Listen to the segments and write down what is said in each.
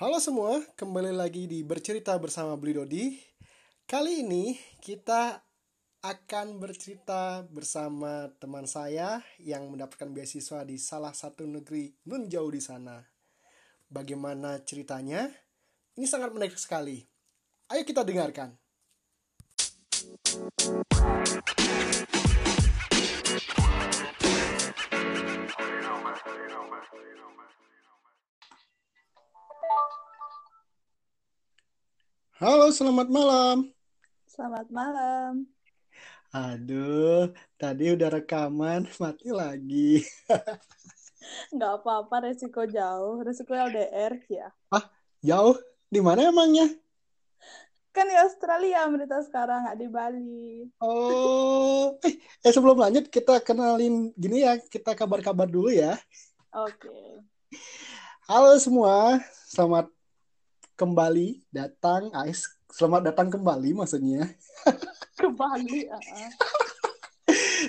Halo semua, kembali lagi di Bercerita Bersama Beli Dodi. Kali ini kita akan bercerita bersama teman saya yang mendapatkan beasiswa di salah satu negeri nun jauh di sana. Bagaimana ceritanya? Ini sangat menarik sekali. Ayo kita dengarkan. Halo, selamat malam. Selamat malam. Aduh, tadi udah rekaman, mati lagi. Nggak apa-apa, resiko jauh. Resiko LDR, ya. Jauh? Di mana emangnya? Kan di Australia, berita sekarang, nggak di Bali. Oh, eh, eh, sebelum lanjut kita kenalin gini ya, kita kabar-kabar dulu ya. Oke. Halo semua, selamat kembali datang, Ais. Selamat datang kembali maksudnya. Ke Bali. uh-uh.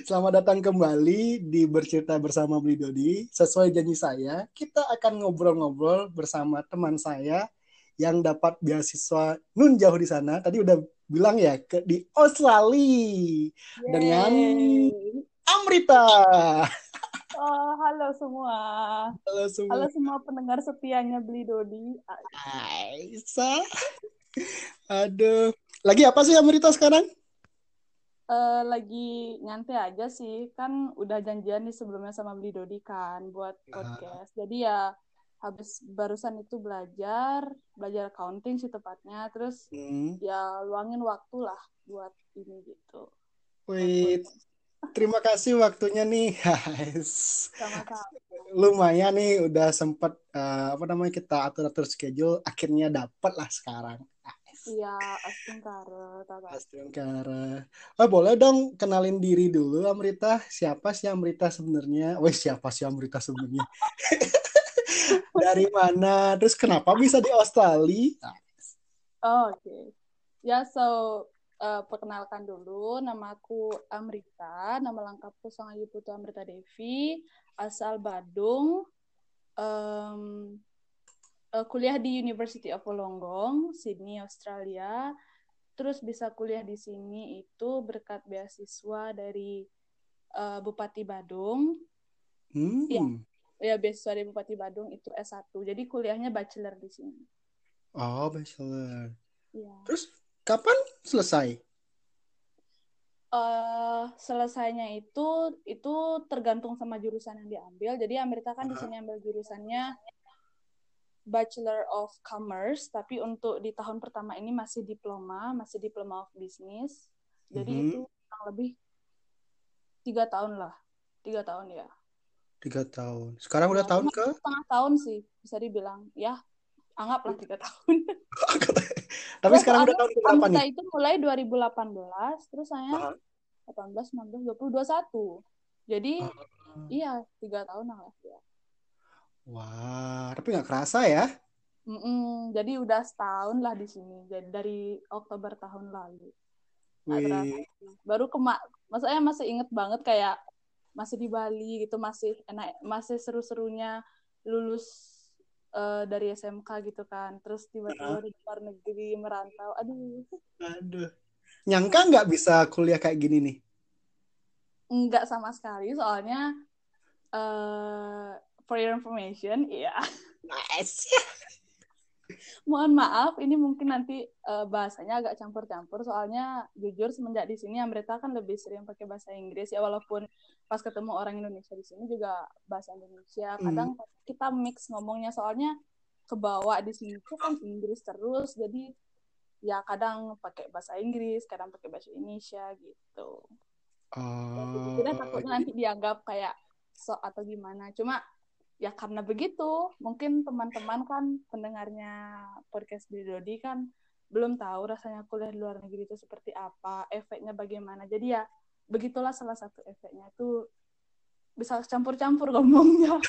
Selamat datang kembali di Bercerita Bersama Beli Dodi. Sesuai janji saya, kita akan ngobrol-ngobrol bersama teman saya yang dapat beasiswa nun jauh di sana. Tadi udah bilang ya ke di Australia dengan Yeay. Amrita. Oh, halo semua. Halo semua. Halo semua pendengar setianya Beli Dodi. Aisyah. Aduh. Lagi apa sih Amrita sekarang? Eh, lagi nyantai aja sih. Kan udah janjian nih sebelumnya sama Beli Dodi kan buat podcast. Jadi ya habis barusan itu belajar, belajar accounting sih tepatnya. Terus Hmm. ya luangin waktu lah buat ini gitu. Wait, terima kasih waktunya nih, guys. Lumayan nih udah sempet eh, apa namanya kita atur-atur schedule, akhirnya dapat lah sekarang. Iya, Tata. Astagfirullah. Oh, boleh dong kenalin diri dulu Amrita. Siapa sih Amrita sebenarnya? Weh, siapa sih Amrita sebenarnya? Dari mana? Terus kenapa bisa di Australia? Oh, Oke. Ya, so eh, perkenalkan dulu, namaku Amrita, nama lengkapku Sangayu Putu Amrita Devi, asal Badung, em, eh, kuliah di University of Wollongong, Sydney, Australia. Terus bisa kuliah di sini itu berkat beasiswa dari eh, Bupati Badung. Hmm. Iya. Ya, beasiswa dari Bupati Badung itu S1. Jadi kuliahnya bachelor di sini. Oh, bachelor. Iya. Terus kapan selesai? eh selesainya itu itu tergantung sama jurusan yang diambil. Jadi Amerika kan di sini ambil jurusannya Bachelor of Commerce, tapi untuk di tahun pertama ini masih diploma, masih diploma of business. Jadi Mhm. itu kurang lebih tiga tahun lah, tiga tahun ya. Tiga tahun. Sekarang udah Ya, tahun ke? setengah tahun sih bisa dibilang. Ya, anggaplah tiga tahun. Tapi Ya, sekarang udah tahun berapa nih? itu mulai 2018, terus saya Aha. 18, 19, 20, 21. Jadi Ah. iya tiga tahun lah ya. Wah, tapi nggak kerasa ya? Mm-mm, jadi udah setahun lah di sini. Jadi dari Oktober tahun lalu. Wih. Baru kemak, maksudnya masih inget banget kayak masih di Bali gitu, masih enak, masih seru-serunya lulus eh, dari SMK gitu kan. Terus tiba-tiba di luar negeri merantau. Aduh, aduh. Nyangka nggak bisa kuliah kayak gini nih? enggak sama sekali. Soalnya eh for your information, iya. Nice. Mohon maaf, ini mungkin nanti eh, bahasanya agak campur-campur. Soalnya jujur semenjak di sini Amrita kan lebih sering pakai bahasa Inggris ya, walaupun pas ketemu orang Indonesia di sini juga bahasa Indonesia. Kadang kita mix ngomongnya, soalnya kebawa di sini tuh kan Inggris terus, jadi ya kadang pakai bahasa Inggris, kadang pakai bahasa Indonesia gitu. Oh, Kita takutnya nanti dianggap kayak sok atau gimana. Cuma ya karena begitu, mungkin teman-teman kan pendengarnya podcast di Dodi kan belum tahu rasanya kuliah di luar negeri itu seperti apa, efeknya bagaimana. Jadi ya begitulah salah satu efeknya itu bisa campur-campur ngomongnya.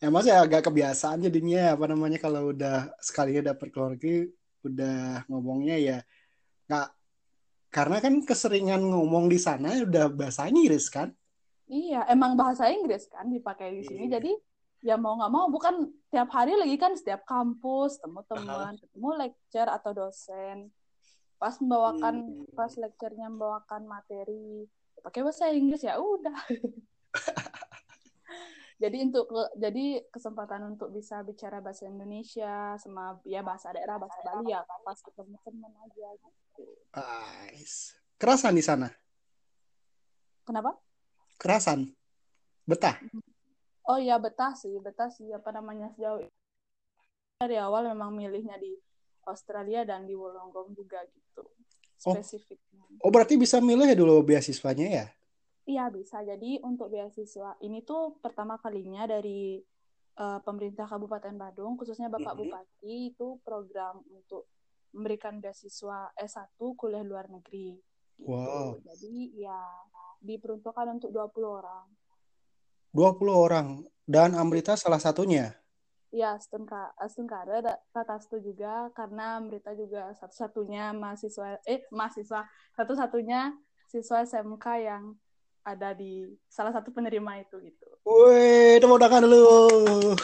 ya masih agak kebiasaan jadinya apa namanya kalau udah sekali dapet keluar negeri udah ngomongnya ya nggak karena kan keseringan ngomong di sana udah bahasa Inggris kan Iya, emang bahasa Inggris kan dipakai di sini. Iya. Jadi ya mau nggak mau bukan tiap hari lagi kan setiap kampus temu teman ketemu lecture atau dosen pas membawakan hmm. pas lecturenya membawakan materi pakai bahasa Inggris ya udah jadi untuk jadi kesempatan untuk bisa bicara bahasa Indonesia sama ya bahasa daerah bahasa Bali ya pas ketemu teman aja gitu. Nice. Kerasan di sana? Kenapa? Kerasan. Betah. Oh iya betah sih, betah sih apa namanya sejauh dari awal memang milihnya di Australia dan di Wollongong juga gitu. Oh. Spesifiknya. Oh, oh berarti bisa milih ya dulu beasiswanya ya? Iya bisa. Jadi untuk beasiswa ini tuh pertama kalinya dari uh, pemerintah Kabupaten Badung, khususnya Bapak mm -hmm. Bupati itu program untuk memberikan beasiswa S1 kuliah luar negeri. Gitu. Wow. Jadi ya diperuntukkan untuk 20 orang. 20 orang dan Amrita salah satunya. Ya, Stengkara kata itu juga karena Amrita juga satu-satunya mahasiswa eh mahasiswa satu-satunya siswa SMK yang ada di salah satu penerima itu gitu. Wih, tepuk tangan dulu.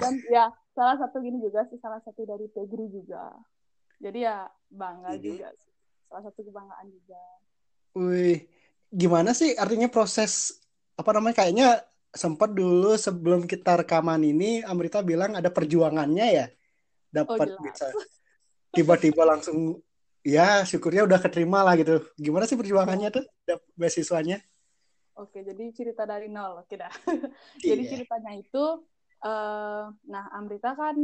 Dan ya salah satu gini juga sih salah satu dari Pegri juga. Jadi ya bangga mm -hmm. juga sih. Salah satu kebanggaan juga. Wih, gimana sih artinya proses apa namanya kayaknya sempat dulu sebelum kita rekaman ini Amrita bilang ada perjuangannya ya dapat oh, bisa tiba-tiba langsung ya syukurnya udah keterima lah gitu. Gimana sih perjuangannya tuh beasiswanya? Oke jadi cerita dari nol oke dah. Jadi yeah. ceritanya itu uh, nah Amrita kan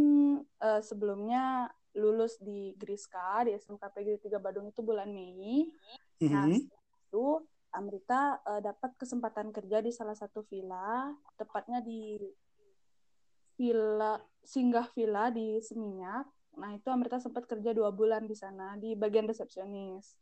uh, sebelumnya lulus di Griska di SMK PG 3 Badung itu bulan Mei. Mm -hmm. nah itu Amrita uh, dapat kesempatan kerja di salah satu villa tepatnya di villa singgah villa di Seminyak Nah, itu Amrita sempat kerja dua bulan di sana di bagian resepsionis.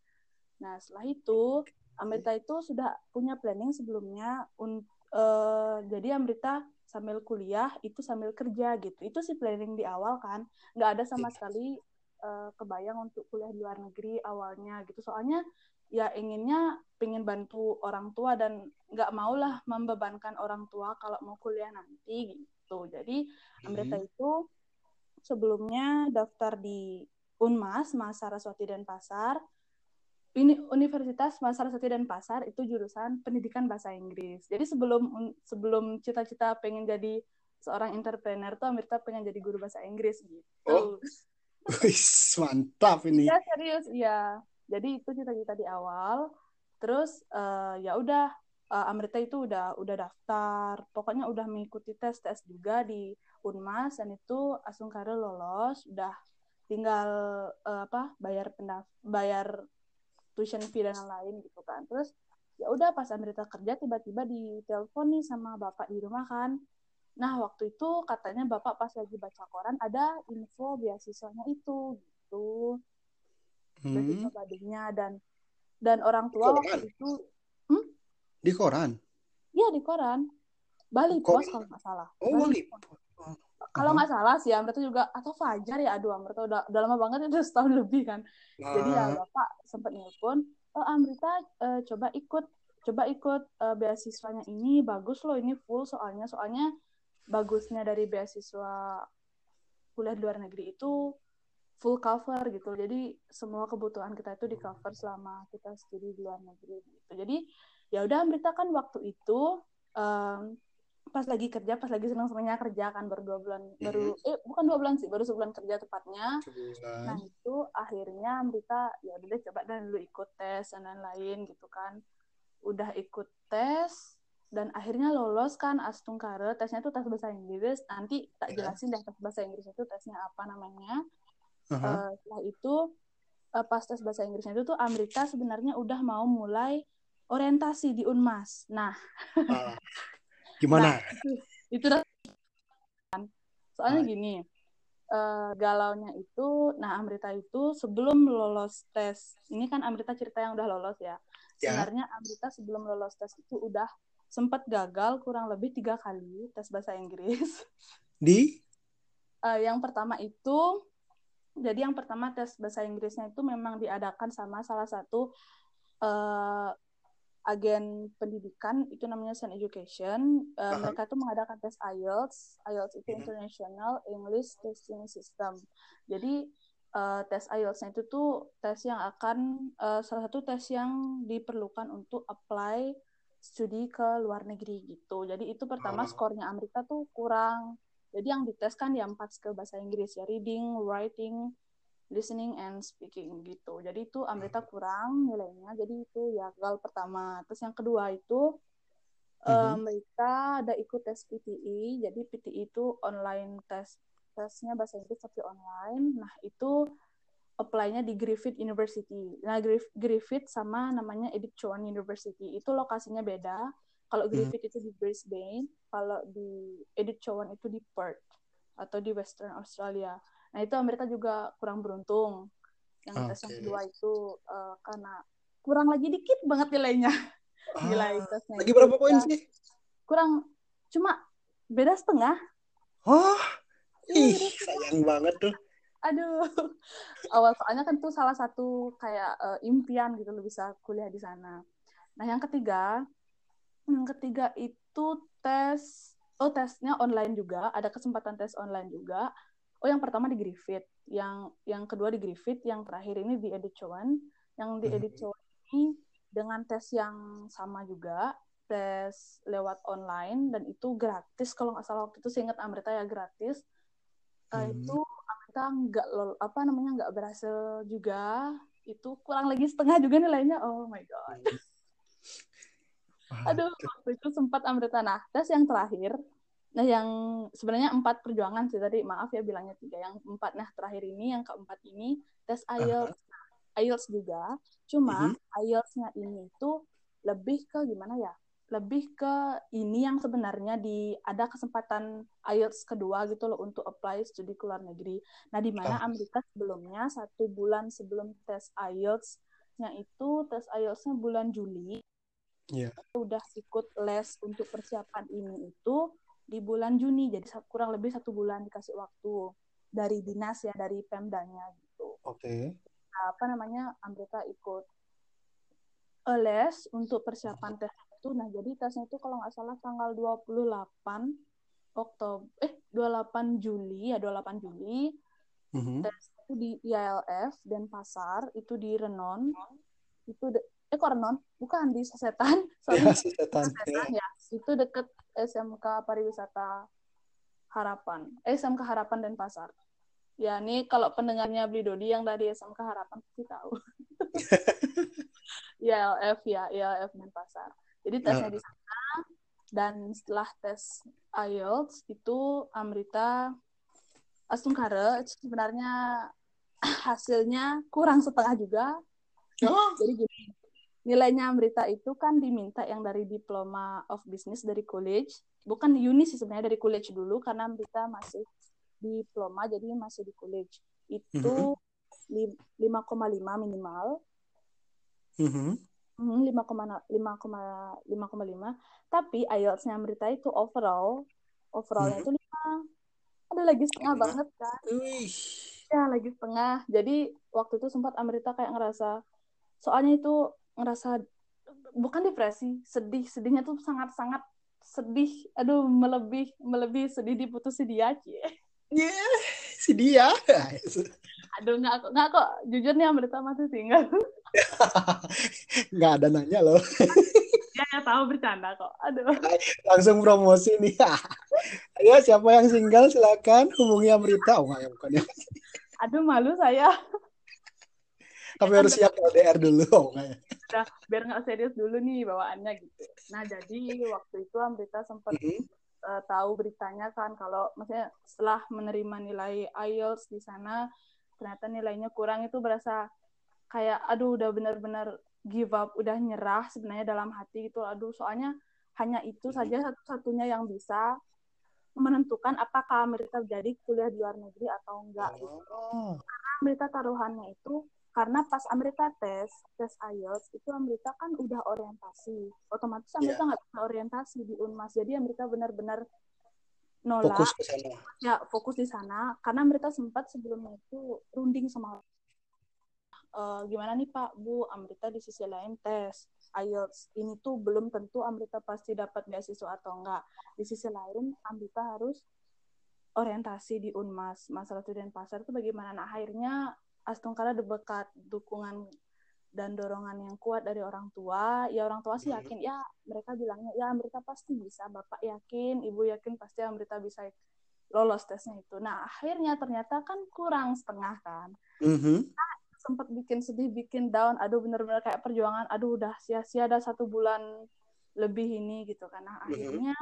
Nah, setelah itu Amrita itu sudah punya planning sebelumnya un, uh, jadi Amrita sambil kuliah itu sambil kerja gitu. Itu sih planning di awal kan. Nggak ada sama sekali uh, kebayang untuk kuliah di luar negeri awalnya gitu. Soalnya ya inginnya pengen bantu orang tua dan nggak maulah membebankan orang tua kalau mau kuliah nanti gitu. Jadi Amrita hmm. itu sebelumnya daftar di Unmas, Mas Saraswati dan Pasar. Ini Universitas Mas Saraswati dan Pasar itu jurusan pendidikan bahasa Inggris. Jadi sebelum sebelum cita-cita pengen jadi seorang entrepreneur tuh Amirta pengen jadi guru bahasa Inggris gitu. Oh. Wis, mantap ini. Ya serius, ya. Jadi itu cita-cita di awal. Terus uh, ya udah uh, Amrita itu udah udah daftar. Pokoknya udah mengikuti tes-tes juga di Unmas dan itu Asungkara lolos udah tinggal uh, apa bayar pendaf bayar tuition fee dan lain gitu kan terus ya udah pas Amrita kerja tiba-tiba di telepon nih sama bapak di rumah kan nah waktu itu katanya bapak pas lagi baca koran ada info beasiswanya itu gitu hmm. Badungnya dan dan orang tua waktu itu hmm? di koran? Iya di koran. Bali Pos kalau nggak salah. Oh Bali, Bali kalau nggak salah sih Amrita juga atau Fajar ya aduh Amrita udah udah lama banget itu setahun lebih kan. Nah. jadi ya bapak sempat nelpon oh Amrita uh, coba ikut coba ikut uh, beasiswanya ini bagus loh ini full soalnya soalnya bagusnya dari beasiswa kuliah di luar negeri itu full cover gitu. Jadi semua kebutuhan kita itu di cover selama kita studi di luar negeri gitu. Jadi ya udah Amrita kan waktu itu um, pas lagi kerja pas lagi senang senangnya kerja kan baru dua bulan mm-hmm. baru eh bukan dua bulan sih baru sebulan kerja tepatnya. Sebulan. nah itu akhirnya mereka ya udah deh coba dan lu ikut tes dan lain-lain gitu kan. Udah ikut tes dan akhirnya lolos kan Astungkare tesnya tuh tes bahasa Inggris. Nanti tak iya. jelasin deh tes bahasa Inggris itu tesnya apa namanya uh-huh. uh, setelah itu uh, pas tes bahasa Inggrisnya itu tuh Amrita sebenarnya udah mau mulai orientasi di Unmas nah uh. Gimana? Nah, itu, itu soalnya ah. gini, uh, galaunya itu, nah Amrita itu sebelum lolos tes, ini kan Amrita cerita yang udah lolos ya. ya. Sebenarnya Amrita sebelum lolos tes itu udah sempat gagal kurang lebih tiga kali tes bahasa Inggris. Di? Uh, yang pertama itu, jadi yang pertama tes bahasa Inggrisnya itu memang diadakan sama salah satu uh, agen pendidikan itu namanya Sun Education. Uh, Aha. mereka tuh mengadakan tes IELTS. IELTS itu Mhm. International English Testing System. Jadi uh, tes IELTS-nya itu tuh tes yang akan uh, salah satu tes yang diperlukan untuk apply studi ke luar negeri gitu. Jadi itu pertama Oh. skornya Amerika tuh kurang. Jadi yang dites kan ya empat skill bahasa Inggris ya reading, writing, listening and speaking gitu. Jadi itu Amrita kurang nilainya. Jadi itu ya gagal pertama. Terus yang kedua itu Mhm. uh, mereka ada ikut tes PTE. Jadi PTE itu online tes tesnya bahasa Inggris tapi online. Nah itu apply-nya di Griffith University. Nah Griff- Griffith sama namanya Edith Cowan University. Itu lokasinya beda. Kalau Hmm. Griffith itu di Brisbane, kalau di Edith Cowan itu di Perth atau di Western Australia. Nah itu Amerika juga kurang beruntung. Yang tes yang Oke. kedua itu uh, karena kurang lagi dikit banget nilainya. Nilai Ah, tesnya lagi berapa poin ya, sih? kurang cuma beda setengah. Oh, ih, sayang banget tuh. Aduh, awal soalnya kan tuh salah satu kayak eh, impian gitu lo bisa kuliah di sana. Nah yang ketiga, yang ketiga itu tes, oh tesnya online juga, ada kesempatan tes online juga. Oh yang pertama di Griffith, yang yang kedua di Griffith, yang terakhir ini di Edith Cowan. Yang di Edith Mhm. Cowan ini dengan tes yang sama juga, tes lewat online dan itu gratis kalau nggak salah waktu itu saya ingat Amrita ya gratis. Hmm. itu Amrita nggak lol apa namanya nggak berhasil juga itu kurang lagi setengah juga nilainya oh my god aduh waktu itu sempat Amrita nah tes yang terakhir. Nah yang sebenarnya empat perjuangan sih tadi. Maaf ya bilangnya tiga. Yang empat nah terakhir ini yang keempat ini tes IELTS. Nah, IELTS juga. Cuma Mhm. IELTS-nya ini itu lebih ke gimana ya? Lebih ke ini yang sebenarnya di ada kesempatan IELTS kedua gitu loh untuk apply studi ke luar negeri. Nah, di mana Ah. Amerika sebelumnya satu bulan sebelum tes IELTS-nya itu tes IELTS-nya bulan Juli Iya. udah ikut les untuk persiapan ini itu di bulan Juni jadi kurang lebih satu bulan dikasih waktu dari dinas ya dari Pemdanya gitu. Oke. Nah, apa namanya Amerika ikut eh, les untuk persiapan tes itu. Nah, jadi tesnya itu kalau nggak salah tanggal 28 Oktober eh 28 Juli ya 28 Juli Mhm. tes itu di IALF dan pasar itu di Renon itu eh kok Renon? Bukan di Sasetan. Sorry. Ya, si setan. Ya. Sasetan ya. Itu deket SMK pariwisata Harapan. Eh SMK Harapan dan Pasar. Ya ini kalau pendengarnya beli Dodi yang dari SMK Harapan pasti tahu. ILF ya. ILF dan Pasar. Jadi tesnya Ah. di sana. Dan setelah tes IELTS itu Amrita Astungkara itu sebenarnya hasilnya kurang setengah juga. Oh, jadi gini, nilainya Amrita itu kan diminta yang dari diploma of business dari college, bukan uni sih sebenarnya dari college dulu karena Amrita masih diploma jadi masih di college. Itu li- 5,5 minimal, mhm. Hmm, 5,5 5,5 tapi IELTS-nya Amrita itu overall overallnya Mhm. itu 5. Ada lagi setengah Lima. banget kan. Wih. Ya, lagi setengah. Jadi waktu itu sempat Amrita kayak ngerasa soalnya itu ngerasa bukan depresi, sedih. Sedihnya tuh sangat-sangat sedih. Aduh, melebih melebih sedih diputusin dia, Cie. Ya, si dia. Aduh, nggak kok, nggak kok. Jujur nih Amrita masih single. Nggak ada nanya loh. ya, ya tahu bercanda kok. Aduh. Langsung promosi nih. Ayo, siapa yang single silakan hubungi Amrita. Oh, nggak ya, bukan ya. Aduh, malu saya. Tapi harus siap LDR dulu. Udah, biar nggak serius dulu nih bawaannya gitu. Nah, jadi waktu itu Amrita sempat Mhm. eh, tahu beritanya kan kalau maksudnya setelah menerima nilai IELTS di sana ternyata nilainya kurang itu berasa kayak aduh udah benar-benar give up udah nyerah sebenarnya dalam hati gitu aduh soalnya hanya itu saja satu-satunya yang bisa menentukan apakah Amerika jadi kuliah di luar negeri atau enggak gitu. Oh. Amerika taruhannya itu karena pas Amerika tes tes IELTS itu Amerika kan udah orientasi. Otomatis Amerika nggak bisa orientasi di Unmas. Jadi Amerika benar-benar nolak. Fokus ke sana. ya fokus di sana. Karena mereka sempat sebelumnya itu runding sama Eh, gimana nih Pak? Bu Amrita di sisi lain tes IELTS. Ini tuh belum tentu Amrita pasti dapat beasiswa atau enggak. Di sisi lain, Amrita harus orientasi di Unmas, masalah student pasar itu bagaimana. Nah, akhirnya Astungkala berkat dukungan dan dorongan yang kuat dari orang tua. Ya orang tua sih yakin, ya mereka bilangnya, ya Amrita pasti bisa, Bapak yakin, Ibu yakin pasti Amrita bisa lolos tesnya itu. Nah, akhirnya ternyata kan kurang setengah kan. Mhm. Nah, sempat bikin sedih, bikin down. Aduh, bener-bener kayak perjuangan. Aduh, udah sia-sia ada satu bulan lebih ini gitu kan. Nah, Mhm. akhirnya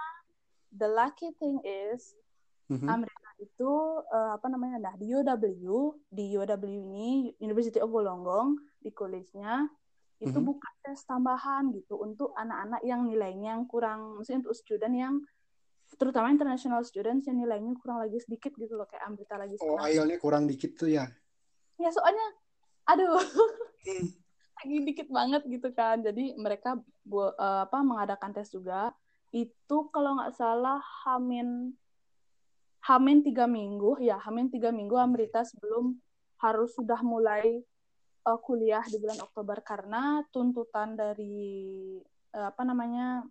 the lucky thing is Mhm. Amerika itu eh, apa namanya? Nah, di UW, di UW ini University of Wollongong di college-nya itu Mhm. buka tes tambahan gitu untuk anak-anak yang nilainya yang kurang, maksudnya untuk student yang terutama international students yang nilainya kurang lagi sedikit gitu loh kayak Amrita lagi Oh, sekarang. IELTS-nya kurang dikit tuh ya. Ya soalnya aduh Hmm. lagi dikit banget gitu kan. Jadi mereka bu- eh, apa mengadakan tes juga. Itu kalau nggak salah Hamin Hamin tiga minggu ya Hamin tiga minggu Amrita sebelum harus sudah mulai eh, kuliah di bulan Oktober karena tuntutan dari eh, apa namanya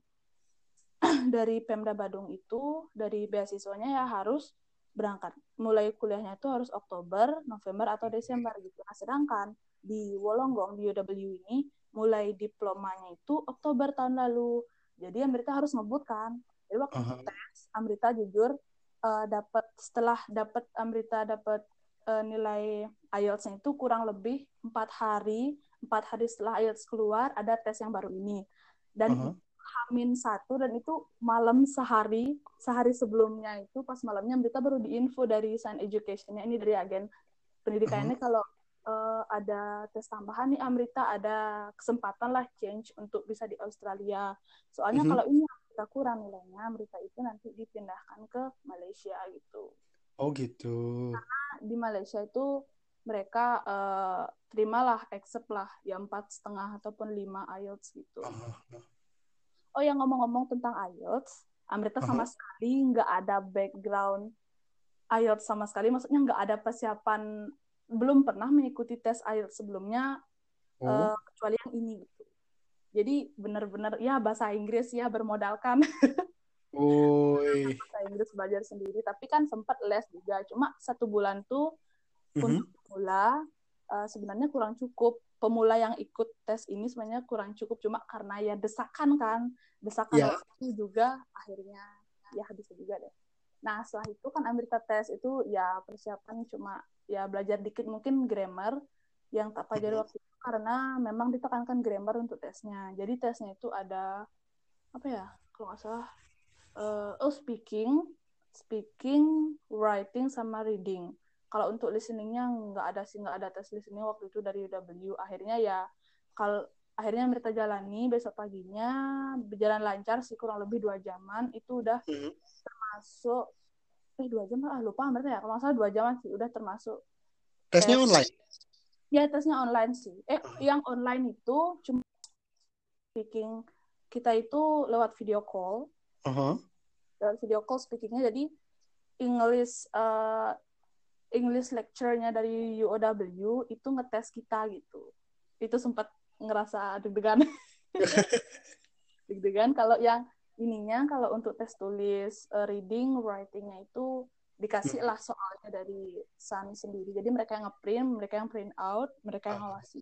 dari Pemda Badung itu dari beasiswanya ya harus berangkat mulai kuliahnya itu harus Oktober, November atau Desember gitu. Nah, sedangkan di Wollongong di UW ini mulai diplomanya itu Oktober tahun lalu. Jadi Amrita harus ngebut kan. Jadi waktu Aha. tes Amrita jujur eh, dapat setelah dapat Amrita dapat eh, nilai IELTS-nya itu kurang lebih empat hari empat hari setelah IELTS keluar ada tes yang baru ini dan Aha. Hamin satu dan itu malam sehari sehari sebelumnya itu pas malamnya Amrita baru diinfo dari Science Education-nya ini dari agen pendidikannya kalau eh, ada tes tambahan nih Amrita ada kesempatan lah change untuk bisa di Australia soalnya Mhm. kalau ini Amrita kurang nilainya Amrita itu nanti dipindahkan ke Malaysia gitu Oh gitu. di Malaysia itu mereka eh, terimalah accept lah ya empat setengah ataupun lima IELTS gitu Aha. Oh yang ngomong-ngomong tentang IELTS, Amrita sama Aha. sekali nggak ada background IELTS sama sekali. Maksudnya nggak ada persiapan, belum pernah mengikuti tes IELTS sebelumnya, Oh. eh, kecuali yang ini gitu. Jadi benar-benar ya bahasa Inggris ya bermodalkan bahasa Inggris belajar sendiri. Tapi kan sempat les juga. Cuma satu bulan tuh Mhm. untuk pemula eh, sebenarnya kurang cukup. Pemula yang ikut tes ini sebenarnya kurang cukup cuma karena ya desakan kan, desakan Ya. waktu juga akhirnya ya habis juga deh. Nah setelah itu kan Amrita tes itu ya persiapan cuma ya belajar dikit mungkin grammar yang tak pelajari Mhm. waktu itu karena memang ditekankan grammar untuk tesnya. Jadi tesnya itu ada apa ya kalau nggak salah eh, oh speaking, speaking, writing sama reading kalau untuk listeningnya nggak ada sih nggak ada tes listening waktu itu dari UW akhirnya ya kalau akhirnya mereka jalani besok paginya berjalan lancar sih kurang lebih dua jaman itu udah Mhm. termasuk eh dua jam ah lupa mereka ya kalau nggak salah dua jaman sih udah termasuk Tesnya tes online. Ya tesnya online sih eh yang online itu cuma speaking kita itu lewat video call Aha. lewat video call speakingnya jadi English eh, English lecture-nya dari UOW itu ngetes kita gitu. Itu sempat ngerasa deg-degan. deg-degan kalau yang ininya kalau untuk tes tulis eh, reading, writing-nya itu dikasih lah soalnya dari Sun sendiri. Jadi mereka yang ngeprint, mereka yang print out, mereka yang ngawasi.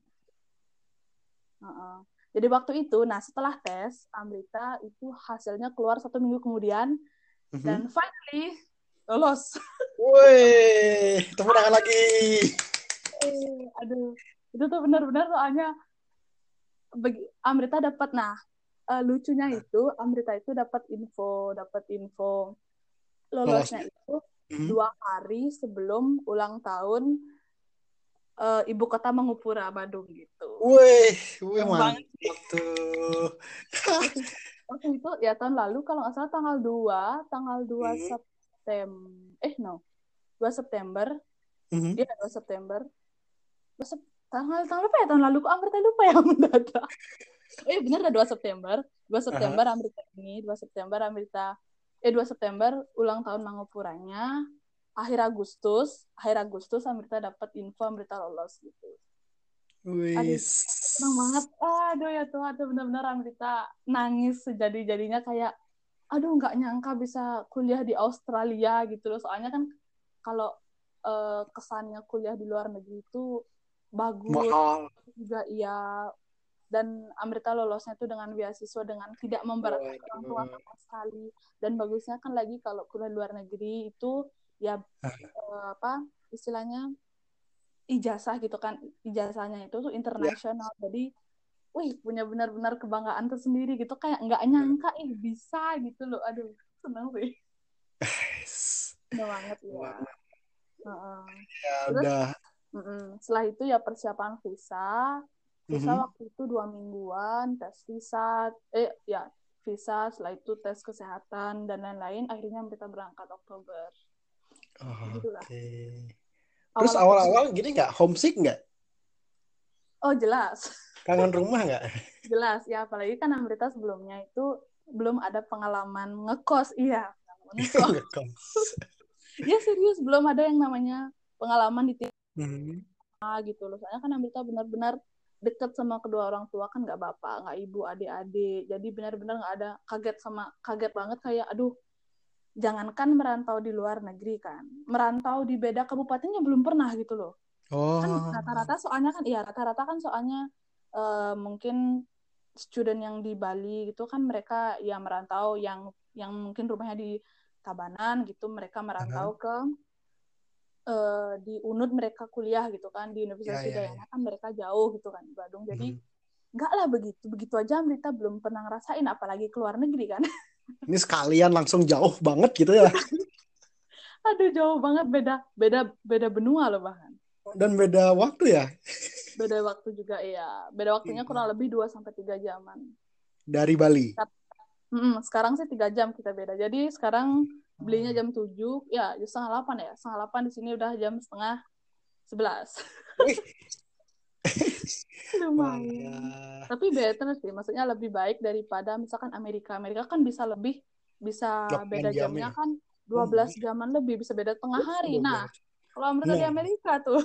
Heeh. Jadi waktu itu, nah setelah tes, Amrita itu hasilnya keluar satu minggu kemudian, Mhm. dan finally lolos. Woi, tepuk tangan lagi. Eh, aduh, itu tuh benar-benar soalnya bagi Amrita dapat nah eh, lucunya itu Amrita itu dapat info dapat info lolosnya itu Mhm. dua hari sebelum ulang tahun eh, ibu kota Mangupura Badung gitu. Keren banget mantap tuh. Waktu itu ya tahun lalu kalau nggak salah tanggal 2, tanggal 2 Hmm. September eh no 2 September Mhm. Iya, 2 September. 2 Sep- tanggal tanggal apa ya tahun lalu kok Amrita lupa ya mendadak. Eh benar dah 2 September. 2 September Amrita ini, 2 September Amrita eh 2 September ulang tahun Wis. senang banget. Aduh ya Tuhan tuh benar-benar Amrita nangis sejadi-jadinya kayak aduh nggak nyangka bisa kuliah di Australia gitu loh. Soalnya kan kalau uh, kesannya kuliah di luar negeri itu bagus. Mahal. juga iya dan Amrita lolosnya tuh dengan beasiswa dengan tidak memberatkan Oh, orang tua sama sekali. Dan bagusnya kan lagi kalau kuliah luar negeri itu ya uh, apa istilahnya ijazah gitu kan. Ijazahnya itu tuh internasional. Jadi wih punya benar-benar kebanggaan tersendiri gitu. Kayak nggak nyangka ih bisa gitu loh. Aduh seneng sih. Seneng banget ya. Wah. Heeh. Ya Terus, udah. mm-mm. setelah itu ya persiapan visa visa Mhm. waktu itu dua mingguan tes visa eh ya visa setelah itu tes kesehatan dan lain-lain akhirnya kita berangkat Oktober Oh. Oke. Terus Awal- awal-awal gini nggak homesick nggak? oh jelas Kangen rumah nggak? jelas ya apalagi kan Amrita sebelumnya itu belum ada pengalaman ngekos iya ngekos Ngekos. ya serius belum ada yang namanya pengalaman di Mhm. timah gitu loh soalnya kan Amrita benar-benar deket sama kedua orang tua kan nggak bapak nggak ibu adik-adik. Jadi benar-benar nggak ada kaget sama kaget banget kayak aduh jangankan merantau di luar negeri kan merantau di beda kabupatennya belum pernah gitu loh. Kan Oh. rata-rata soalnya kan iya rata-rata kan soalnya eh, mungkin student yang di Bali gitu kan mereka ya merantau yang yang mungkin rumahnya di Tabanan gitu mereka merantau ke eh, di UNUD mereka kuliah gitu kan di Universitas Ya, ya, Udayana kan mereka jauh gitu kan di Bandung jadi Mhm. nggak lah begitu begitu aja Amrita belum pernah ngerasain apalagi keluar negeri kan Ini sekalian langsung jauh banget gitu ya. aduh jauh banget beda beda beda benua loh bahkan Dan beda waktu ya beda waktu juga ya beda waktunya Iya. kurang lebih 2 sampai tiga jaman dari Bali. Mm, sekarang sih tiga jam kita beda. Jadi sekarang belinya jam 7, ya jam setengah 8 ya. Setengah 8 di sini udah jam setengah 11. Wih. Lumayan. Wah. Tapi better sih, maksudnya lebih baik daripada misalkan Amerika. Amerika kan bisa lebih, bisa Delapan beda jam jamnya ya? kan 12 jaman lebih, bisa beda tengah hari. Nah, kalau Amerika di. Amerika tuh.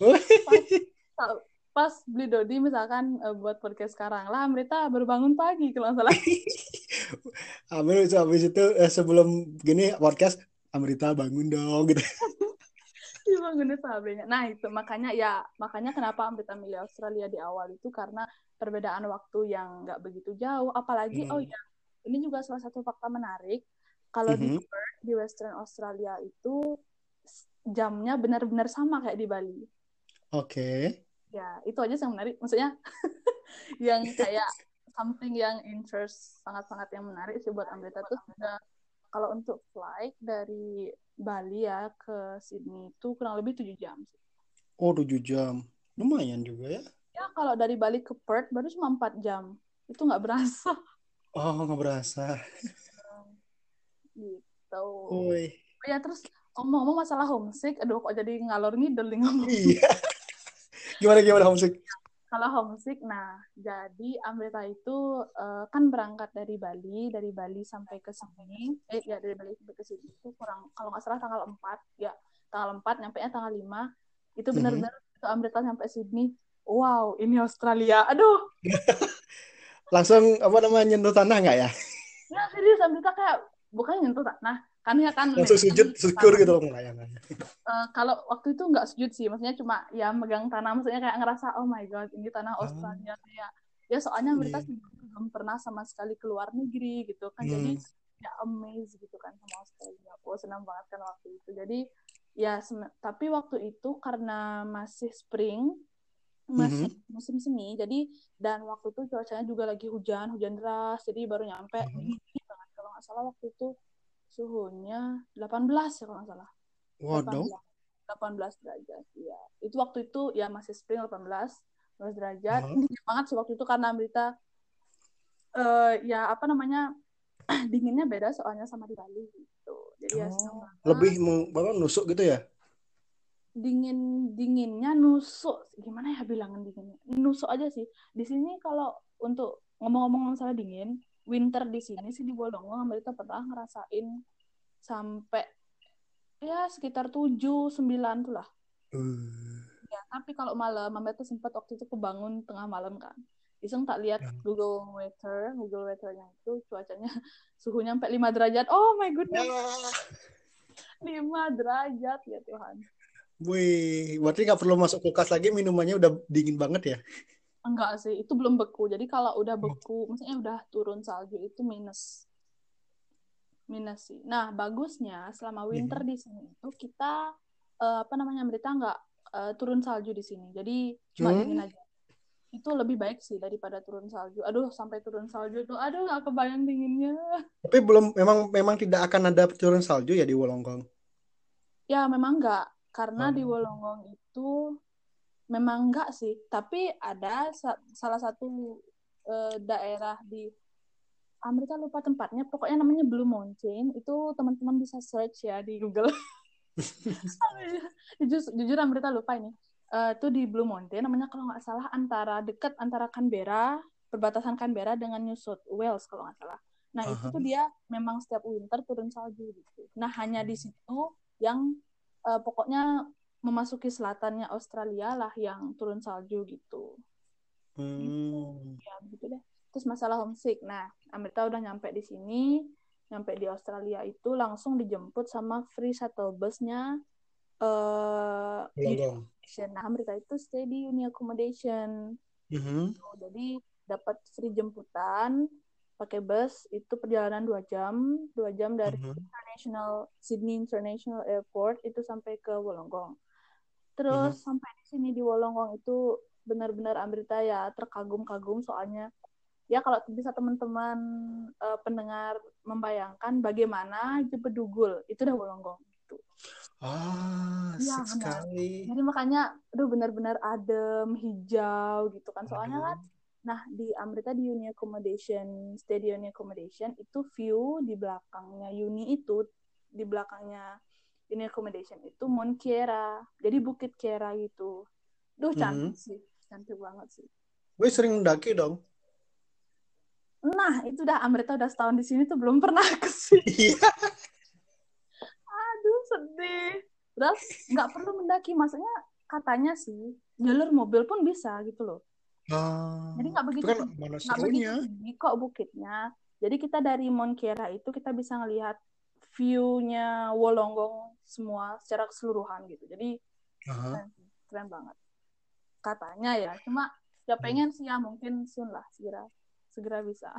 pas beli Dodi misalkan eh, buat podcast sekarang lah, Amerika baru bangun pagi kalau nggak salah. Amir itu habis itu eh, sebelum gini podcast Amrita bangun dong gitu. dibangunin sahabatnya. Nah itu makanya ya makanya kenapa Amrita milih Australia di awal itu karena perbedaan waktu yang nggak begitu jauh. Apalagi Hmm. oh ya ini juga salah satu fakta menarik. Kalau di Mhm. Perth, di Western Australia itu jamnya benar-benar sama kayak di Bali. Oke. Ya itu aja yang menarik. Maksudnya yang kayak something yang interest sangat-sangat yang menarik sih buat Amrita tuh sudah kalau untuk flight dari Bali ya ke Sydney itu kurang lebih 7 jam sih. Oh, 7 jam. Lumayan juga ya. Ya, kalau dari Bali ke Perth baru cuma 4 jam. Itu nggak berasa. Oh, nggak berasa. Gitu. Oh ya, terus ngomong-ngomong masalah homesick, aduh kok jadi ngalor ngidul nih ngomong. Iya. Gimana gimana homesick? Kalau homesick, nah, jadi Amrita itu eh, kan berangkat dari Bali, dari Bali sampai ke sini, eh ya dari Bali sampai ke sini itu kurang, kalau nggak salah tanggal 4, ya tanggal 4, nyampe nya tanggal 5, itu Mhm. benar-benar itu Amrita sampai Sydney, wow, ini Australia, aduh, Langsung apa namanya nyentuh tanah nggak ya? ya serius Amrita kayak bukan nyentuh tanah, kan ya kan Langsung sujud syukur gitu loh. Eh, kalau waktu itu nggak sujud sih, maksudnya cuma ya megang tanah, maksudnya kayak ngerasa oh my god ini tanah Ah. Australia kayak ya soalnya mereka Iya. sebelumnya belum pernah sama sekali keluar negeri gitu kan, jadi Hmm. ya amazed gitu kan sama Australia. Aku senang banget kan waktu itu. Jadi ya tapi waktu itu karena masih spring masih Mhm. musim semi jadi dan waktu itu cuacanya juga lagi hujan hujan deras jadi baru nyampe Mhm. banget kalau nggak salah waktu itu suhunya 18 ya kalau nggak salah Waduh. 18 derajat ya itu waktu itu ya masih spring 18 18 derajat Aha. dingin banget sih waktu itu karena berita eh ya apa namanya dinginnya beda soalnya sama di Bali gitu jadi ya Oh, banget. lebih bapak nusuk gitu ya? dingin dinginnya nusuk gimana ya bilangan dinginnya nusuk aja sih di sini kalau untuk ngomong-ngomong masalah dingin winter di sini sih di Bolongong Amerika pernah ngerasain sampai ya sekitar 7 9 tuh lah Uh. ya tapi kalau malam mama tuh sempat waktu itu kebangun tengah malam kan iseng tak lihat Hmm. Google Weather Google Weather-nya itu cuacanya suhunya sampai 5 derajat oh my goodness Ah, 5 derajat ya Tuhan wih, berarti nggak perlu masuk kulkas lagi, minumannya udah dingin banget ya? Enggak sih itu belum beku. Jadi kalau udah beku maksudnya udah turun salju itu minus. Minus sih. Nah bagusnya selama winter di sini itu kita eh, apa namanya berita nggak eh, turun salju di sini. Jadi cuma Hmm. dingin aja. Itu lebih baik sih daripada turun salju. Aduh sampai turun salju itu aduh nggak kebayang dinginnya. Tapi belum, memang memang tidak akan ada turun salju ya di Wollongong. ya memang nggak. Karena di Oh. Wolongong itu memang nggak sih tapi ada sa- salah satu eh, daerah di Amerika lupa tempatnya pokoknya namanya Blue Mountain itu teman-teman bisa search ya di Google. Jujur jujur Amerika lupa ini. Eh, itu di Blue Mountain namanya kalau nggak salah antara dekat antara Canberra perbatasan Canberra dengan New South Wales kalau nggak salah. Nah itu Aha. tuh dia memang setiap winter turun salju gitu. Nah hanya di situ yang eh, pokoknya memasuki selatannya Australia lah yang turun salju gitu Hmm. ya gitu deh terus masalah homesick nah Amerika udah nyampe di sini nyampe di Australia itu langsung dijemput sama free shuttle busnya eh accommodation. nah Amerika itu stay di uni accommodation Mhm. Oh, jadi dapat free jemputan pakai bus itu perjalanan dua jam dua jam dari Mhm. International Sydney International Airport itu sampai ke Wollongong. Terus sampai di sini di Wollongong itu benar-benar Amrita ya terkagum-kagum soalnya ya kalau bisa teman-teman eh, pendengar membayangkan bagaimana Jebedugul itu udah Wollongong gitu. Ah, benar. sekali. Jadi makanya aduh benar-benar adem, hijau gitu kan. Soalnya Aduh. kan Nah, di Amrita di Uni Accommodation, stay di Uni Accommodation, itu view di belakangnya Uni itu, di belakangnya Uni Accommodation itu Mount Kiera. Jadi Bukit Kiera gitu. Duh, cantik Mhm. sih. Cantik banget sih. Gue sering mendaki dong. Nah, itu udah Amrita udah setahun di sini tuh belum pernah ke sini. Iya. Aduh, sedih. Terus nggak perlu mendaki. Maksudnya katanya sih, jalur mobil pun bisa gitu loh. Ah, Jadi nggak itu begitu kan nggak begitu tinggi kok bukitnya. Jadi kita dari Mount Kiera itu kita bisa ngelihat view-nya Wollongong semua secara keseluruhan gitu. Jadi Aha. keren, banget. Katanya ya, cuma ya pengen sih ya mungkin soon lah segera segera bisa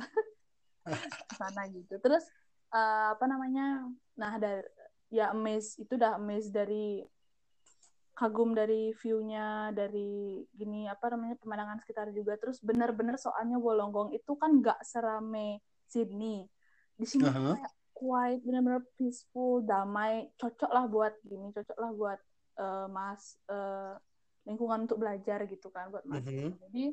sana gitu. Terus eh, apa namanya? Nah, dari ya amaze itu udah amaze dari kagum dari view-nya dari gini apa namanya pemandangan sekitar juga terus benar-benar soalnya Wollongong itu kan nggak serame Sydney di sini Aha. kayak quiet benar-benar peaceful damai cocok lah buat gini cocok lah buat eh, mas eh, lingkungan untuk belajar gitu kan buat mas. Mhm. jadi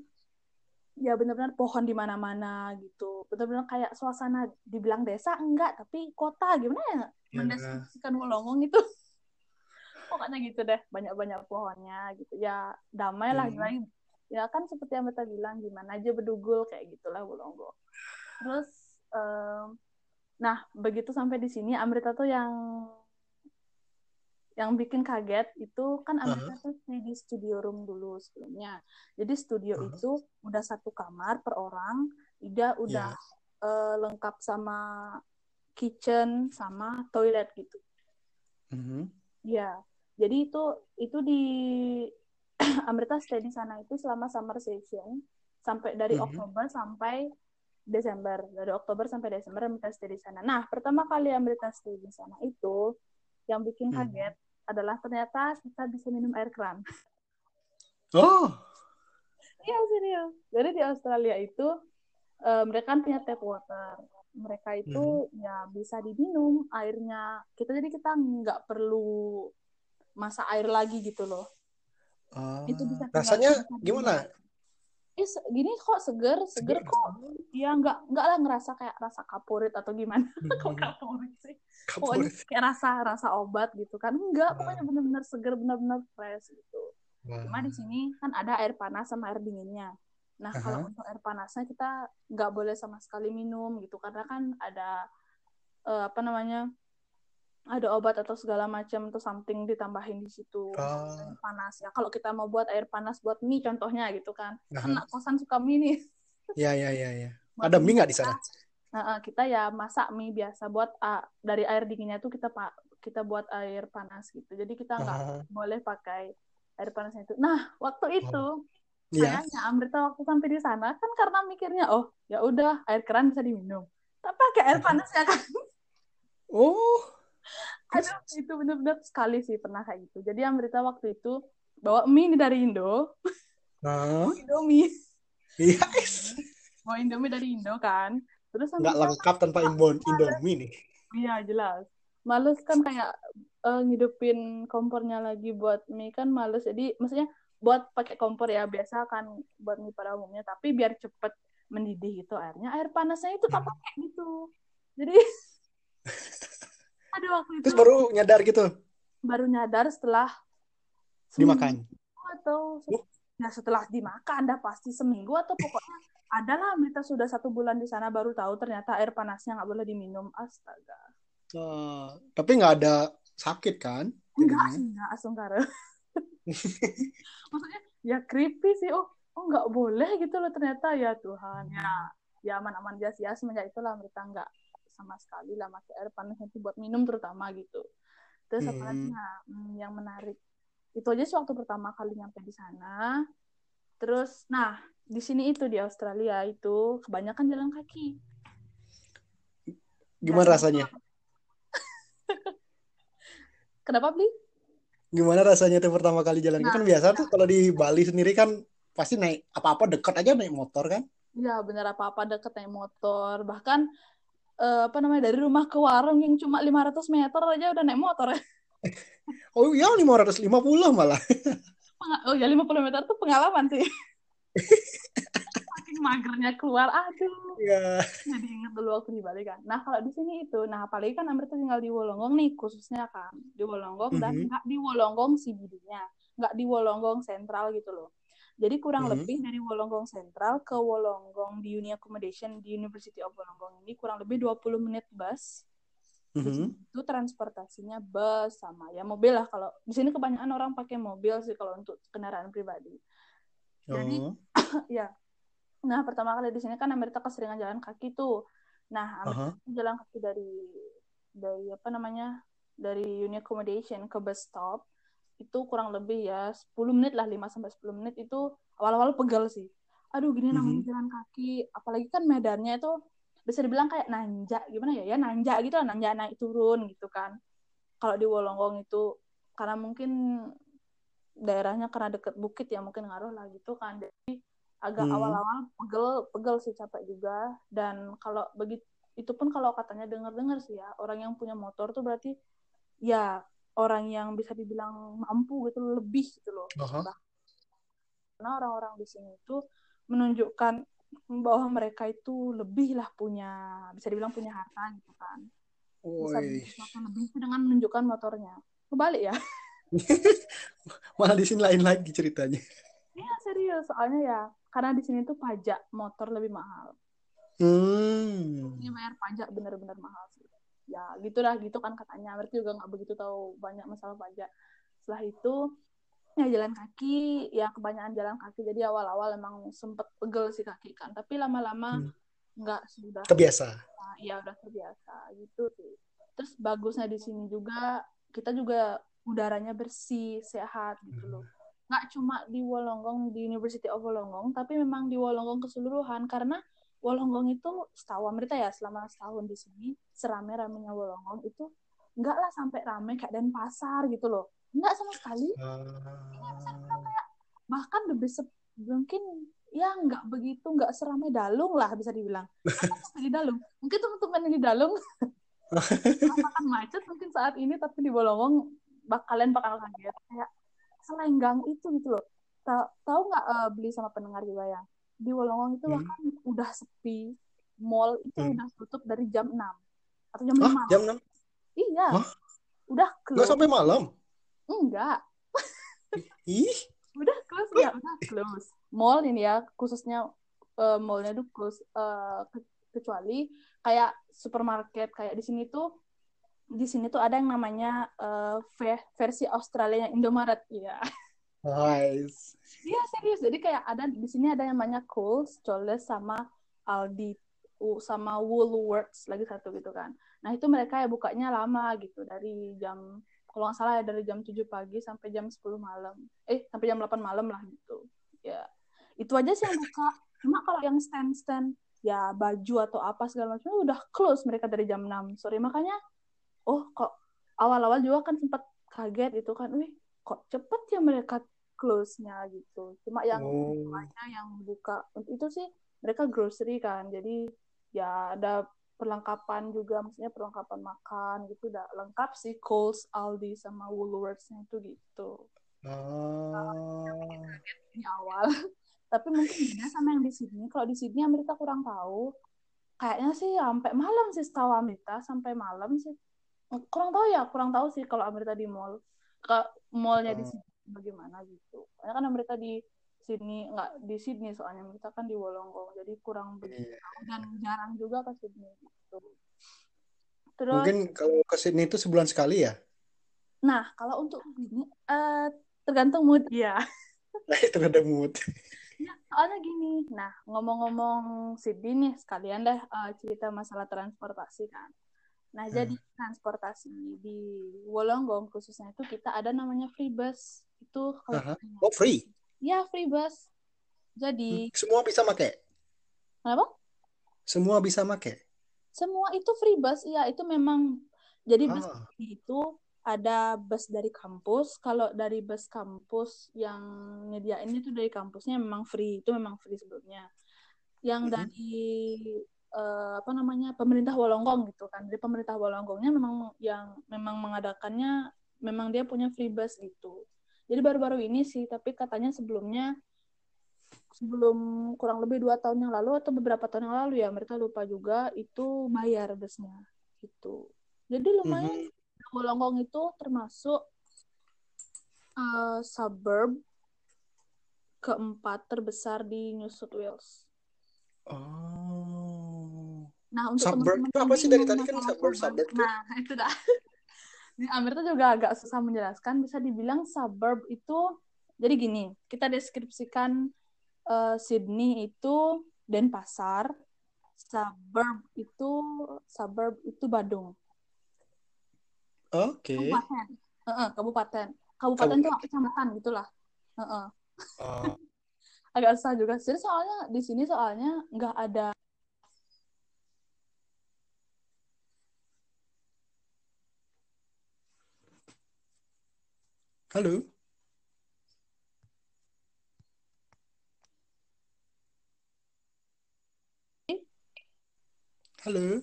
ya benar-benar pohon di mana-mana gitu. Benar-benar kayak suasana dibilang desa enggak tapi kota gimana ya? Ya. mendeskripsikan Wollongong itu pokoknya gitu deh banyak-banyak pohonnya gitu. Ya damai lah Hmm. ya? Kan seperti yang Meta bilang gimana aja bedugul kayak gitulah Wollongong terus em, nah begitu sampai di sini Amrita tuh yang yang bikin kaget itu kan Amrita tuh stay di studio room dulu sebelumnya jadi studio Aha. itu udah satu kamar per orang Ida udah Ya. eh, lengkap sama kitchen sama toilet gitu Mhm. Ya, jadi itu itu di Amrita stay di sana itu selama summer session sampai dari Mhm. Oktober sampai Desember. Dari Oktober sampai Desember Amrita stay di sana. Nah, pertama kali Amrita stay di sana itu yang bikin Mhm. kaget adalah ternyata kita bisa minum air keran. Oh, Iya serius. Jadi di Australia itu eh, mereka punya tap water. Mereka itu ya bisa diminum airnya. Kita jadi kita nggak perlu masak air lagi gitu loh. ah, Itu bisa tinggal- rasanya diminum. Eh, gini kok seger, seger Seger. kok. Ya nggak nggak lah ngerasa kayak rasa kapurit atau gimana. Kok Mhm. kapurit sih? Pokoknya Kapurit. kayak rasa rasa obat gitu kan. Enggak, Ah. pokoknya benar-benar seger, benar-benar fresh gitu. Wah. Cuma di sini kan ada air panas sama air dinginnya. Nah, Aha. kalau untuk air panasnya kita nggak boleh sama sekali minum gitu karena kan ada eh, apa namanya ada obat atau segala macam atau something ditambahin di situ. Air panas. Ya kalau kita mau buat air panas buat mie contohnya gitu kan. Aha. anak kosan suka mie nih. Ya, ya, ya, ya. Ada mie nggak di sana? Nah, kita ya masak mie biasa. Buat ah, dari air dinginnya tuh kita pak kita buat air panas gitu. Jadi kita nggak Ah, boleh pakai air panasnya itu. Nah waktu itu Iya. kayaknya Amrita waktu sampai di sana kan karena mikirnya oh ya udah air keran bisa diminum. Tak pakai air panasnya kan? Oh, Aduh, itu bener-bener sekali sih pernah kayak gitu. Jadi Amrita waktu itu bawa mie nih dari Indo, nah, Indomie, yes. bawa Indomie dari Indo kan. Terus Nggak lengkap tanpa imbon Indomie nih. iya jelas. Males kan kayak eh, ngidupin kompornya lagi buat mie kan males. Jadi maksudnya buat pakai kompor ya biasa kan buat mie pada umumnya. Tapi biar cepet mendidih gitu airnya. Air panasnya itu tak pakai gitu. Jadi aduh waktu itu. Terus baru nyadar gitu? Baru nyadar setelah dimakan. atau Uh. ya setelah dimakan dah pasti seminggu atau pokoknya adalah kita sudah satu bulan di sana baru tahu ternyata air panasnya nggak boleh diminum. Astaga. Eh, tapi nggak ada sakit kan? enggak enggak asungkara maksudnya ya creepy sih. Oh oh nggak boleh gitu loh ternyata. Ya Tuhan ya ya aman-aman aja sih ya semenjak itulah mereka nggak sama sekali lah pakai air panas itu buat minum terutama gitu terus apa lagi Hmm. ya Hmm, yang menarik itu aja sih waktu pertama kali nyampe di sana terus nah di sini itu di Australia itu kebanyakan jalan kaki Gimana Dan- rasanya? kenapa beli Gimana rasanya tuh pertama kali jalan? Nah, kan biasa tuh kalau di Bali sendiri kan pasti naik apa-apa dekat aja naik motor kan? Ya bener apa-apa deket naik motor. Bahkan eh, apa namanya dari rumah ke warung yang cuma 500 meter aja udah naik motor. Oh iya 550 malah. Oh ya 50 meter tuh pengalaman sih. Saking magernya keluar, aduh. Iya. Jadi inget dulu waktu di Bali kan. Nah kalau di sini itu, nah apalagi kan Amrita tinggal di Wolonggong nih khususnya kan. Di Wolonggong dan Mhm. nggak di Wolonggong CBD-nya. Nggak di Wolonggong sentral gitu loh. Jadi kurang Mhm. lebih dari Wolonggong Sentral ke Wolonggong di Uni Accommodation di University of Wollongong ini kurang lebih 20 menit bus. Mhm. sini itu transportasinya bus sama ya mobil lah kalau di sini kebanyakan orang pakai mobil sih kalau untuk kendaraan pribadi. Jadi Oh. ya. Nah, pertama kali di sini kan Amerika keseringan jalan kaki tuh. Nah. Amerika jalan kaki dari dari apa namanya? dari Uni Accommodation ke bus stop itu kurang lebih ya 10 menit lah 5 sampai 10 menit itu awal-awal pegel sih. Aduh, gini namanya Mhm. jalan kaki, apalagi kan medannya itu bisa dibilang kayak nanjak gimana ya? Ya nanjak gitu lah, nanjak naik turun gitu kan. Kalau di Wolonggong itu karena mungkin daerahnya karena deket bukit ya mungkin ngaruh lah gitu kan. Jadi agak Hmm. awal-awal pegel pegel sih capek juga dan kalau begitu itu pun kalau katanya dengar-dengar sih ya orang yang punya motor tuh berarti ya orang yang bisa dibilang mampu gitu lebih gitu loh Aha. karena orang-orang di sini itu menunjukkan bahwa mereka itu lebih lah punya bisa dibilang punya harta gitu kan. Bisa lebih dengan menunjukkan motornya. Kebalik ya? Malah di sini lain lagi ceritanya. Iya serius. Soalnya ya karena di sini tuh pajak motor lebih mahal. Hmm. ini bayar pajak bener-bener mahal ya gitu dah gitu kan katanya. Berarti juga nggak begitu tahu banyak masalah pajak. Setelah itu ya jalan kaki ya kebanyakan jalan kaki. Jadi awal-awal emang sempet pegel sih kaki kan. Tapi lama-lama Hmm. nggak sudah. Kebiasa. ya udah terbiasa gitu sih. Terus bagusnya di sini juga kita juga udaranya bersih sehat gitu loh. Nggak cuma di Wollongong di University of Wollongong tapi memang di Wollongong keseluruhan. Karena Wollongong itu setahu Amrita ya selama setahun di sini serame-ramenya Wollongong itu nggak lah sampai rame kayak Denpasar gitu loh. Nggak sama sekali. Ah. bahkan lebih mungkin ya nggak begitu nggak seramai Dalung lah bisa dibilang. Di Dalung? Mungkin teman-teman yang di Dalung merasakan macet mungkin saat ini tapi di Bolongong bak kalian bakal kaget. Kayak selenggang itu gitu loh. Ta- tahu nggak eh, beli sama pendengar juga ya di Wolongong itu Hmm. bahkan udah sepi mall itu Hmm. udah tutup dari jam 6 atau jam 5 Hah, jam 6? iya Hah? udah Nggak close sampai malam? enggak Ih, udah close ya udah close mall ini ya khususnya eh, mallnya tuh close ke- kecuali kayak supermarket kayak di sini tuh di sini tuh ada yang namanya uh, versi Australia Indomaret ya. Nice. Iya serius. Jadi kayak ada di sini ada yang namanya Coles, Coles sama Aldi sama Woolworths lagi satu gitu kan. Nah itu mereka ya bukanya lama gitu dari jam kalau nggak salah ya dari jam 7 pagi sampai jam 10 malam. Eh sampai jam 8 malam lah gitu. Ya itu aja sih yang buka. Cuma kalau yang stand-stand ya baju atau apa segala macam udah close mereka dari jam 6 sore makanya oh kok awal-awal juga kan sempat kaget itu kan wih kok cepet ya mereka close-nya gitu. Cuma yang oh. yang buka itu sih mereka grocery kan. Jadi ya ada perlengkapan juga maksudnya perlengkapan makan gitu. Udah lengkap sih Coles, Aldi sama Woolworths-nya itu gitu. Oh. Nah, di awal. Tapi mungkin beda sama yang di Sydney. Kalau di Sydney Amerika kurang tahu. Kayaknya sih sampai malam sih setahu Amerika sampai malam sih. Kurang tahu ya kurang tahu sih kalau Amerika di mall. Ke mallnya di oh. Bagaimana gitu. Karena kan Amerika di Sydney nggak di Sydney soalnya kita kan di Wollongong jadi kurang begitu. Yeah. dan jarang juga ke Sydney gitu. Terus mungkin kalau ke Sydney itu sebulan sekali ya? Nah kalau untuk ini uh, tergantung mood. Ya tergantung mood. Ya, soalnya gini, nah ngomong-ngomong Sydney nih sekalian deh uh, cerita masalah transportasi kan. Nah hmm. jadi transportasi di Wollongong khususnya itu kita ada namanya free bus itu kalau uh -huh. oh free? Ya free bus. Jadi hmm. semua bisa pakai. Kenapa? Semua bisa pakai. Semua itu free bus, ya itu memang jadi bus ah. itu ada bus dari kampus. Kalau dari bus kampus yang nyediain itu dari kampusnya memang free, itu memang free sebelumnya. Yang mm -hmm. dari uh, apa namanya pemerintah Wolonggong gitu kan, dari pemerintah Wolonggongnya memang yang memang mengadakannya memang dia punya free bus gitu. Jadi baru-baru ini sih, tapi katanya sebelumnya sebelum kurang lebih dua tahun yang lalu atau beberapa tahun yang lalu ya mereka lupa juga itu bayar busnya gitu. Jadi lumayan mm -hmm Wollongong itu termasuk uh, suburb keempat terbesar di New South Wales. Oh. Nah, untuk itu apa sih dari tadi kan suburb, suburb. Nah, itu dah. Di Amerika juga agak susah menjelaskan. Bisa dibilang suburb itu jadi gini, kita deskripsikan uh, Sydney itu Denpasar, suburb itu suburb itu Badung. Oke. Okay. Kabupaten. Uh -uh, kabupaten. Kabupaten itu kecamatan gitulah. Uh -uh. Uh. Agak susah juga. Jadi soalnya di sini soalnya nggak ada Halo. Halo.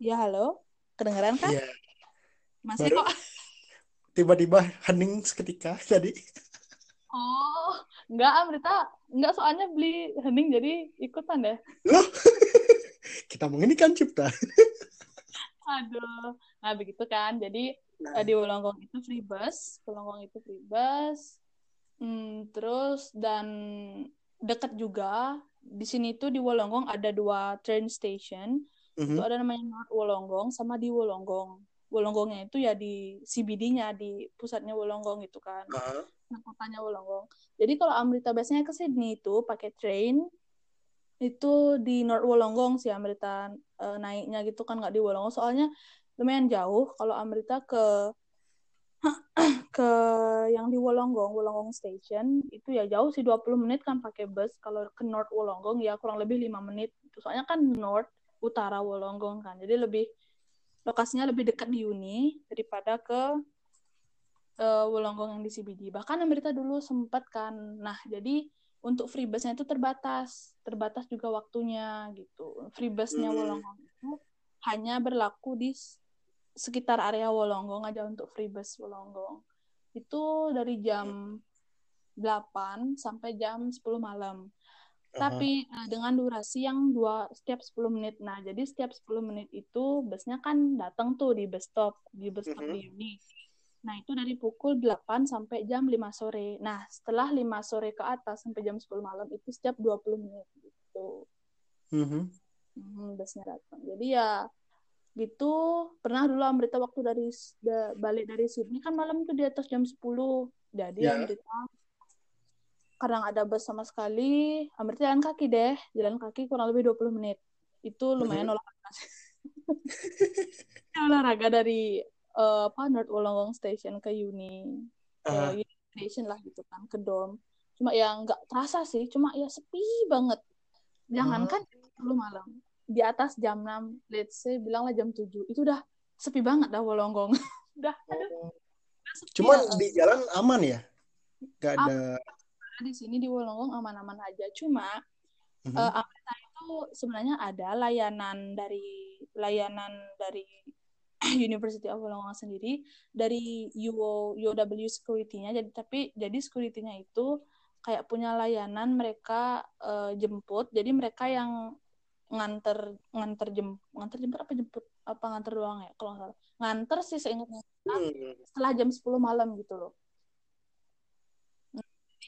Ya, halo. Kedengeran kan? Iya. Masih Baru, kok. Tiba-tiba hening seketika jadi. Oh, enggak Amrita, enggak soalnya beli hening jadi ikutan deh. Loh, kita mau ini kan cipta. Aduh, nah begitu kan. Jadi nah. di Wolonggong itu free bus, Wolonggong itu free bus. Hmm, terus dan dekat juga di sini tuh di Wolonggong ada dua train station. Mm -hmm. Itu ada namanya North Wolonggong sama di Wolonggong. Wolonggongnya itu ya di CBD-nya di pusatnya Wolonggong itu kan uh-huh. kotanya Wolonggong jadi kalau Amrita biasanya ke Sydney itu pakai train itu di North Wolonggong sih Amrita uh, naiknya gitu kan nggak di Wolonggong soalnya lumayan jauh kalau Amrita ke ke yang di Wolonggong, Wolonggong Station itu ya jauh sih 20 menit kan pakai bus. Kalau ke North Wolonggong ya kurang lebih lima menit. Soalnya kan North utara Wolonggong kan. Jadi lebih lokasinya lebih dekat di Uni daripada ke uh, Wolonggong yang di CBD. Bahkan Amerika dulu sempat kan. Nah, jadi untuk free busnya itu terbatas, terbatas juga waktunya gitu. Free busnya. Wolonggong itu hanya berlaku di sekitar area Wolonggong aja untuk free bus Wolonggong. Itu dari jam 8 sampai jam 10 malam. Tapi uh, dengan durasi yang dua setiap 10 menit. Nah, jadi setiap 10 menit itu busnya kan datang tuh di bus stop, di bus stop uh -huh. di Uni. Nah, itu dari pukul 8 sampai jam 5 sore. Nah, setelah 5 sore ke atas sampai jam 10 malam itu setiap 20 menit gitu. Uh -huh. hmm, busnya datang. Jadi ya gitu. Pernah dulu Amrita waktu dari da, balik dari Sydney. Kan malam itu di atas jam 10 jadi Ya. Amrita kadang ada bus sama sekali. Amrita jalan kaki deh. Jalan kaki kurang lebih 20 menit. Itu lumayan olahraga. Olahraga dari eh, apa North Wollongong Station ke Uni Ah. Uni Station lah gitu kan ke dorm cuma ya nggak terasa sih. Cuma ya sepi banget. Jangankan Ah. 10 malam di atas jam 6 let's say bilanglah jam 7 itu udah sepi banget dah Wollongong udah aduh sepi Cuman ya. di jalan aman ya? Gak ada. di sini di Wollongong aman-aman aja cuma Mhm. eh, Amrita itu sebenarnya ada layanan dari layanan dari University of Wollongong sendiri dari UO UOW security-nya jadi tapi jadi security-nya itu kayak punya layanan mereka eh, jemput jadi mereka yang nganter nganter jem nganter jemput apa jemput apa nganter doang ya kalau nggak salah nganter sih seingatnya Hmm. setelah jam 10 malam gitu loh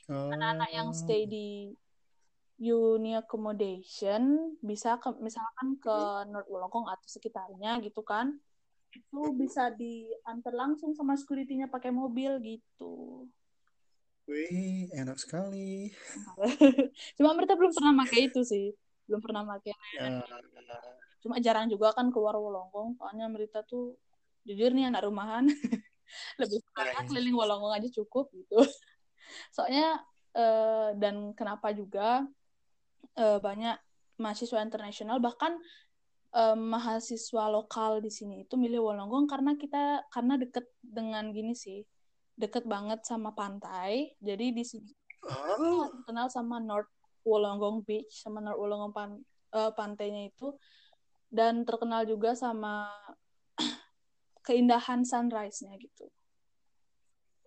Oh. anak-anak yang stay di uni accommodation bisa ke misalkan ke North Wollongong atau sekitarnya gitu kan itu bisa diantar langsung sama security-nya pakai mobil gitu Wih, enak sekali. cuma mereka belum pernah pakai itu sih belum pernah pakai Ya. cuma jarang juga kan keluar Wollongong soalnya mereka tuh jujur nih anak rumahan lebih suka Nah, keliling Wollongong aja cukup gitu soalnya eh, dan kenapa juga eh, banyak mahasiswa internasional bahkan eh, mahasiswa lokal di sini itu milih Wollongong karena kita karena deket dengan gini sih deket banget sama pantai jadi di sini Oh. terkenal sama North Wollongong Beach sama North Wollongong pan- eh, pantainya itu dan terkenal juga sama keindahan sunrise-nya gitu.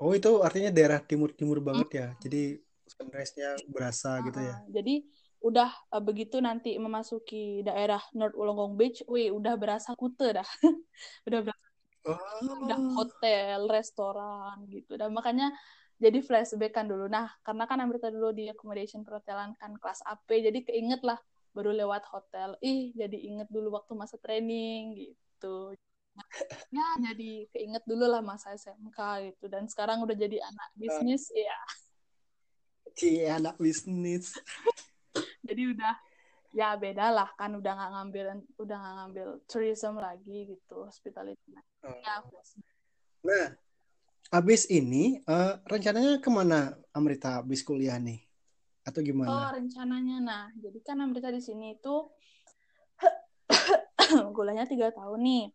Oh, itu artinya daerah timur-timur banget ya. Jadi sunrise-nya berasa gitu ya. Jadi udah eh, begitu nanti memasuki daerah North Wollongong Beach, wih udah berasa kute dah. udah berasa udah Oh. hotel, restoran gitu. Dan makanya jadi flashback kan dulu. Nah, karena kan Amrita dulu di accommodation perhotelan kan kelas AP, jadi keinget lah baru lewat hotel. Ih, jadi inget dulu waktu masa training gitu. Ya, jadi keinget dulu lah masa SMK gitu. Dan sekarang udah jadi anak bisnis, ya. Cie, anak bisnis. Jadi udah ya beda lah kan udah nggak ngambil udah nggak ngambil tourism lagi gitu hospitality Oh. ya Nah, abis ini eh, rencananya ke mana Amrita abis kuliah nih? Atau Oh, gimana? rencananya. Nah, jadi kan Amrita di sini itu kuliahnya tiga tahun nih.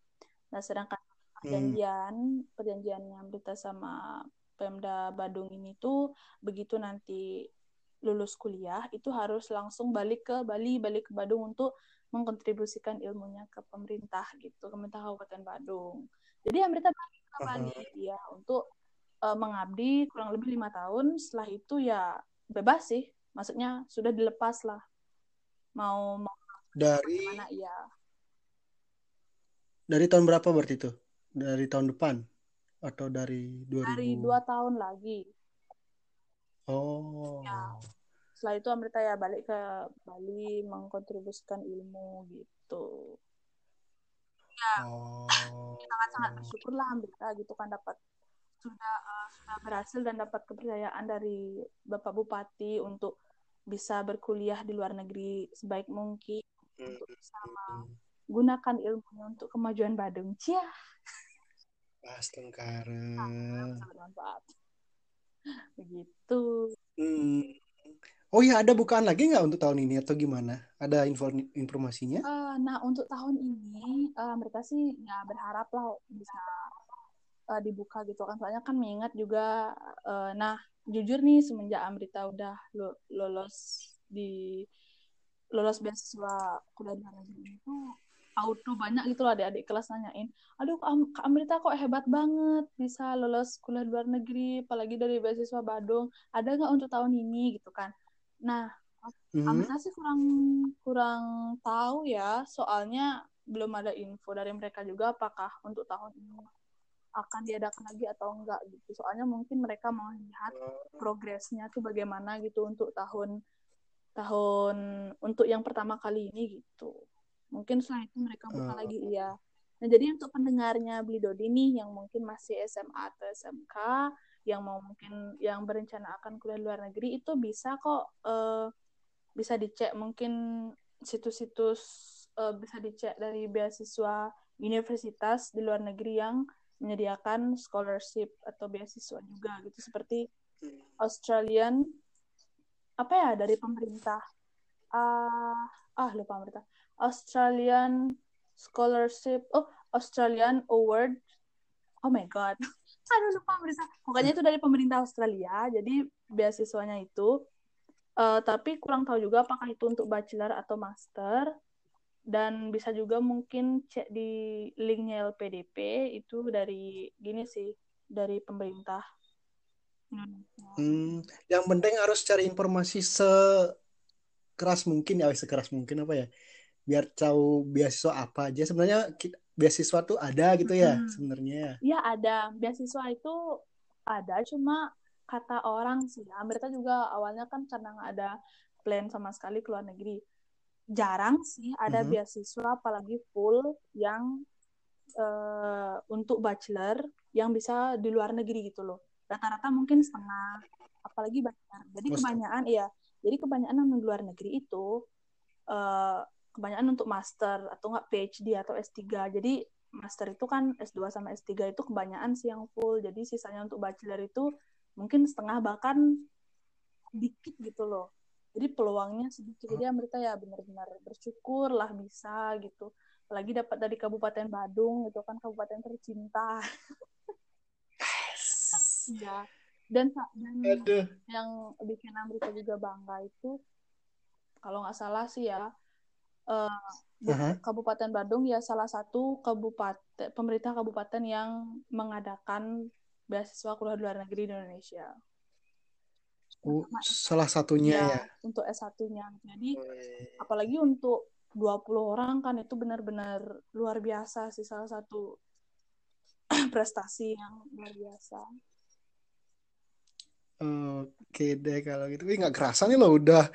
Nah, sedangkan perjanjian, perjanjiannya Amrita sama Pemda Badung ini tuh begitu nanti lulus kuliah itu harus langsung balik ke Bali, balik ke Badung untuk mengkontribusikan ilmunya ke pemerintah gitu, pemerintah Kabupaten Badung. Jadi Amrita balik Bali ya untuk eh, mengabdi kurang lebih lima tahun. Setelah itu ya bebas sih, maksudnya sudah dilepas lah mau mau Dari mana ya dari tahun berapa berarti itu? Dari tahun depan atau dari 2000? dari dua tahun lagi Oh. setelah itu Amrita ya balik ke Bali mengkontribusikan ilmu gitu Oh. sangat sangat bersyukur lah Amrita gitu kan dapat sudah eh, sudah berhasil dan dapat kepercayaan dari Bapak Bupati untuk bisa berkuliah di luar negeri sebaik mungkin untuk bisa menggunakan ilmunya untuk kemajuan Badung Cia Pas Tengkara. sangat bermanfaat begitu Hmm. Oh ya, ada bukaan lagi nggak untuk tahun ini atau gimana? Ada info informasinya? Eh, nah, untuk tahun ini eh, mereka sih ya berharap lah bisa eh, dibuka gitu kan. Soalnya kan mengingat juga, eh, nah jujur nih semenjak Amrita udah lulus di lulus beasiswa kuliah di negeri itu auto banyak gitu loh adik-adik kelas nanyain, aduh Kak Am- Kak Amrita kok hebat banget bisa lulus kuliah luar negeri, apalagi dari beasiswa Badung. Ada nggak untuk tahun ini gitu kan? Nah, Hmm. Amrita sih kurang kurang tahu ya, soalnya belum ada info dari mereka juga apakah untuk tahun ini akan diadakan lagi atau enggak gitu. Soalnya mungkin mereka mau lihat progresnya tuh bagaimana gitu untuk tahun tahun untuk yang pertama kali ini gitu. Mungkin setelah itu mereka buka Oh. lagi iya. Nah, jadi untuk pendengarnya Beli Dodi nih yang mungkin masih SMA atau SMK, yang mau mungkin yang berencana akan kuliah luar negeri itu bisa kok uh, bisa dicek mungkin situs-situs uh, bisa dicek dari beasiswa universitas di luar negeri yang menyediakan scholarship atau beasiswa juga gitu. Seperti hmm. Australian apa ya dari pemerintah uh, ah lupa pemerintah. Australian scholarship oh Australian award. Oh my god aduh lupa pemerintah pokoknya itu dari pemerintah Australia jadi beasiswanya itu uh, tapi kurang tahu juga apakah itu untuk bachelor atau master. Dan bisa juga mungkin cek di linknya LPDP itu dari gini sih dari pemerintah. Hmm, yang penting harus cari informasi sekeras mungkin ya sekeras mungkin apa ya? Biar tahu beasiswa apa aja. Sebenarnya beasiswa tuh ada gitu ya hmm. sebenarnya. Iya ada. Beasiswa itu ada cuma kata orang sih. Amerika juga awalnya kan karena nggak ada plan sama sekali ke luar negeri. Jarang sih ada -hmm. beasiswa apalagi full yang uh, untuk bachelor yang bisa di luar negeri gitu loh. Rata-rata mungkin setengah apalagi bachelor jadi kebanyakan iya. Jadi kebanyakan yang di luar negeri itu uh, kebanyakan untuk master atau enggak PhD atau S3. Jadi master itu kan S2 sama S3 itu kebanyakan sih yang full. Jadi sisanya untuk bachelor itu mungkin setengah bahkan dikit gitu loh. Jadi peluangnya sedikit. Jadi Amrita ya benar-benar bersyukur lah bisa gitu. Apalagi dapat dari Kabupaten Badung itu kan kabupaten tercinta. ya. Dan, dan yang bikin Amrita juga bangga itu kalau nggak salah sih ya uh, uh-huh. Kabupaten Bandung ya salah satu kabupaten pemerintah kabupaten yang mengadakan beasiswa kuliah luar negeri di Indonesia. Uh, salah satunya ya, ya. Untuk S1-nya. Jadi apalagi untuk 20 orang kan itu benar-benar luar biasa sih salah satu prestasi yang luar biasa. Oke deh kalau gitu. Wih nggak kerasa nih loh udah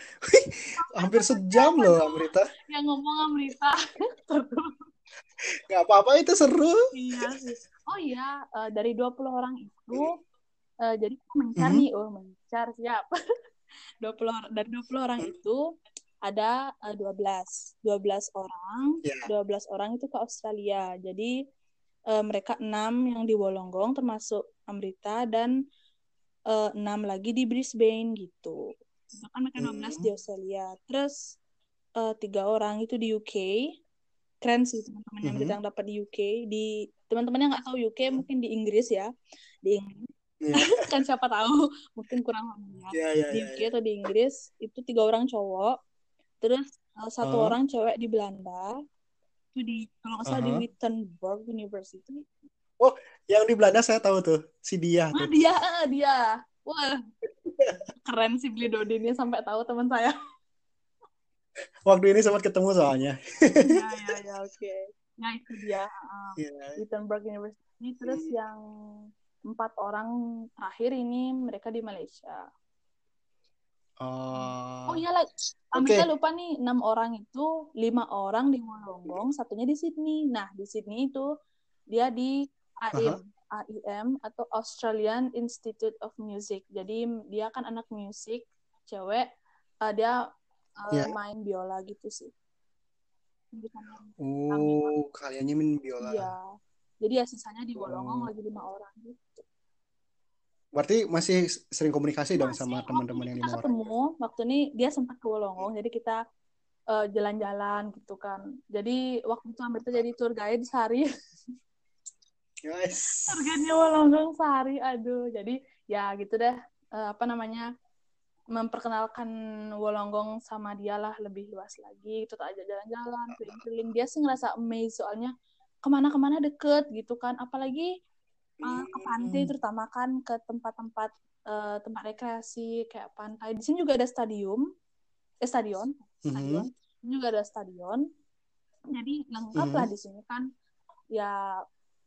hampir sejam loh Amrita. Yang ngomong Amrita. Gak apa-apa itu seru. Iya sih. Oh iya, uh, dari 20 orang itu uh, jadi mencar mm -hmm. nih, oh mencar siap. 20 orang dari 20 orang itu ada uh, 12. 12 orang, yeah. 12 orang itu ke Australia. Jadi uh, mereka enam yang di Wolonggong termasuk Amrita dan uh, lagi di Brisbane gitu. Bahkan mereka 12 hmm. di Australia. Terus uh, tiga orang itu di UK. Keren sih teman-teman yang hmm. yang dapat di UK. Di teman-teman yang nggak tahu UK mungkin di Inggris ya. Di Inggris. Yeah. kan siapa tahu mungkin kurang familiar. Yeah, yeah, di UK yeah, yeah. atau di Inggris itu tiga orang cowok. Terus uh, satu uh. orang cewek di Belanda. Itu di kalau nggak salah uh -huh. di Wittenberg University Oh, yang di Belanda saya tahu tuh, si dia. Ah, dia, ah, dia. Wah, keren sih beli Dodi ini sampai tahu teman saya. Waktu ini sempat ketemu soalnya. ya, ya, ya, oke. Okay. Nah, itu dia. Uh, yeah. Wittenberg University. Terus hmm. yang empat orang terakhir ini mereka di Malaysia. Uh, oh iya lah, okay. lupa nih enam orang itu lima orang di Wollongong, satunya di Sydney. Nah di Sydney itu dia di AIM, uh-huh. AIM atau Australian Institute of Music. Jadi dia kan anak musik, cewek, uh, dia uh, yeah. main biola gitu sih. Oh, kaliannya main biola. Iya. Jadi ya sisanya di Wolongong oh. lagi lima orang gitu. Berarti masih sering komunikasi dong sama teman-teman yang lima orang? ketemu, waktu ini dia sempat ke Wolongong, jadi kita uh, jalan-jalan gitu kan. Jadi waktu itu hampir jadi tour guide sehari. Yes. Harganya Wolonggong sehari, aduh. Jadi ya gitu deh, uh, apa namanya memperkenalkan Wolonggong sama dia lah lebih luas lagi. Itu aja jalan-jalan, keliling-keliling. Dia sih ngerasa amazed soalnya ke mana-kemana deket gitu kan. Apalagi uh, ke pantai, terutama kan ke tempat-tempat uh, tempat rekreasi kayak pantai. Di sini juga ada stadium, eh stadion, mm-hmm. stadion. Mm -hmm. juga ada stadion. Jadi lengkap mm -hmm. lah di sini kan. Ya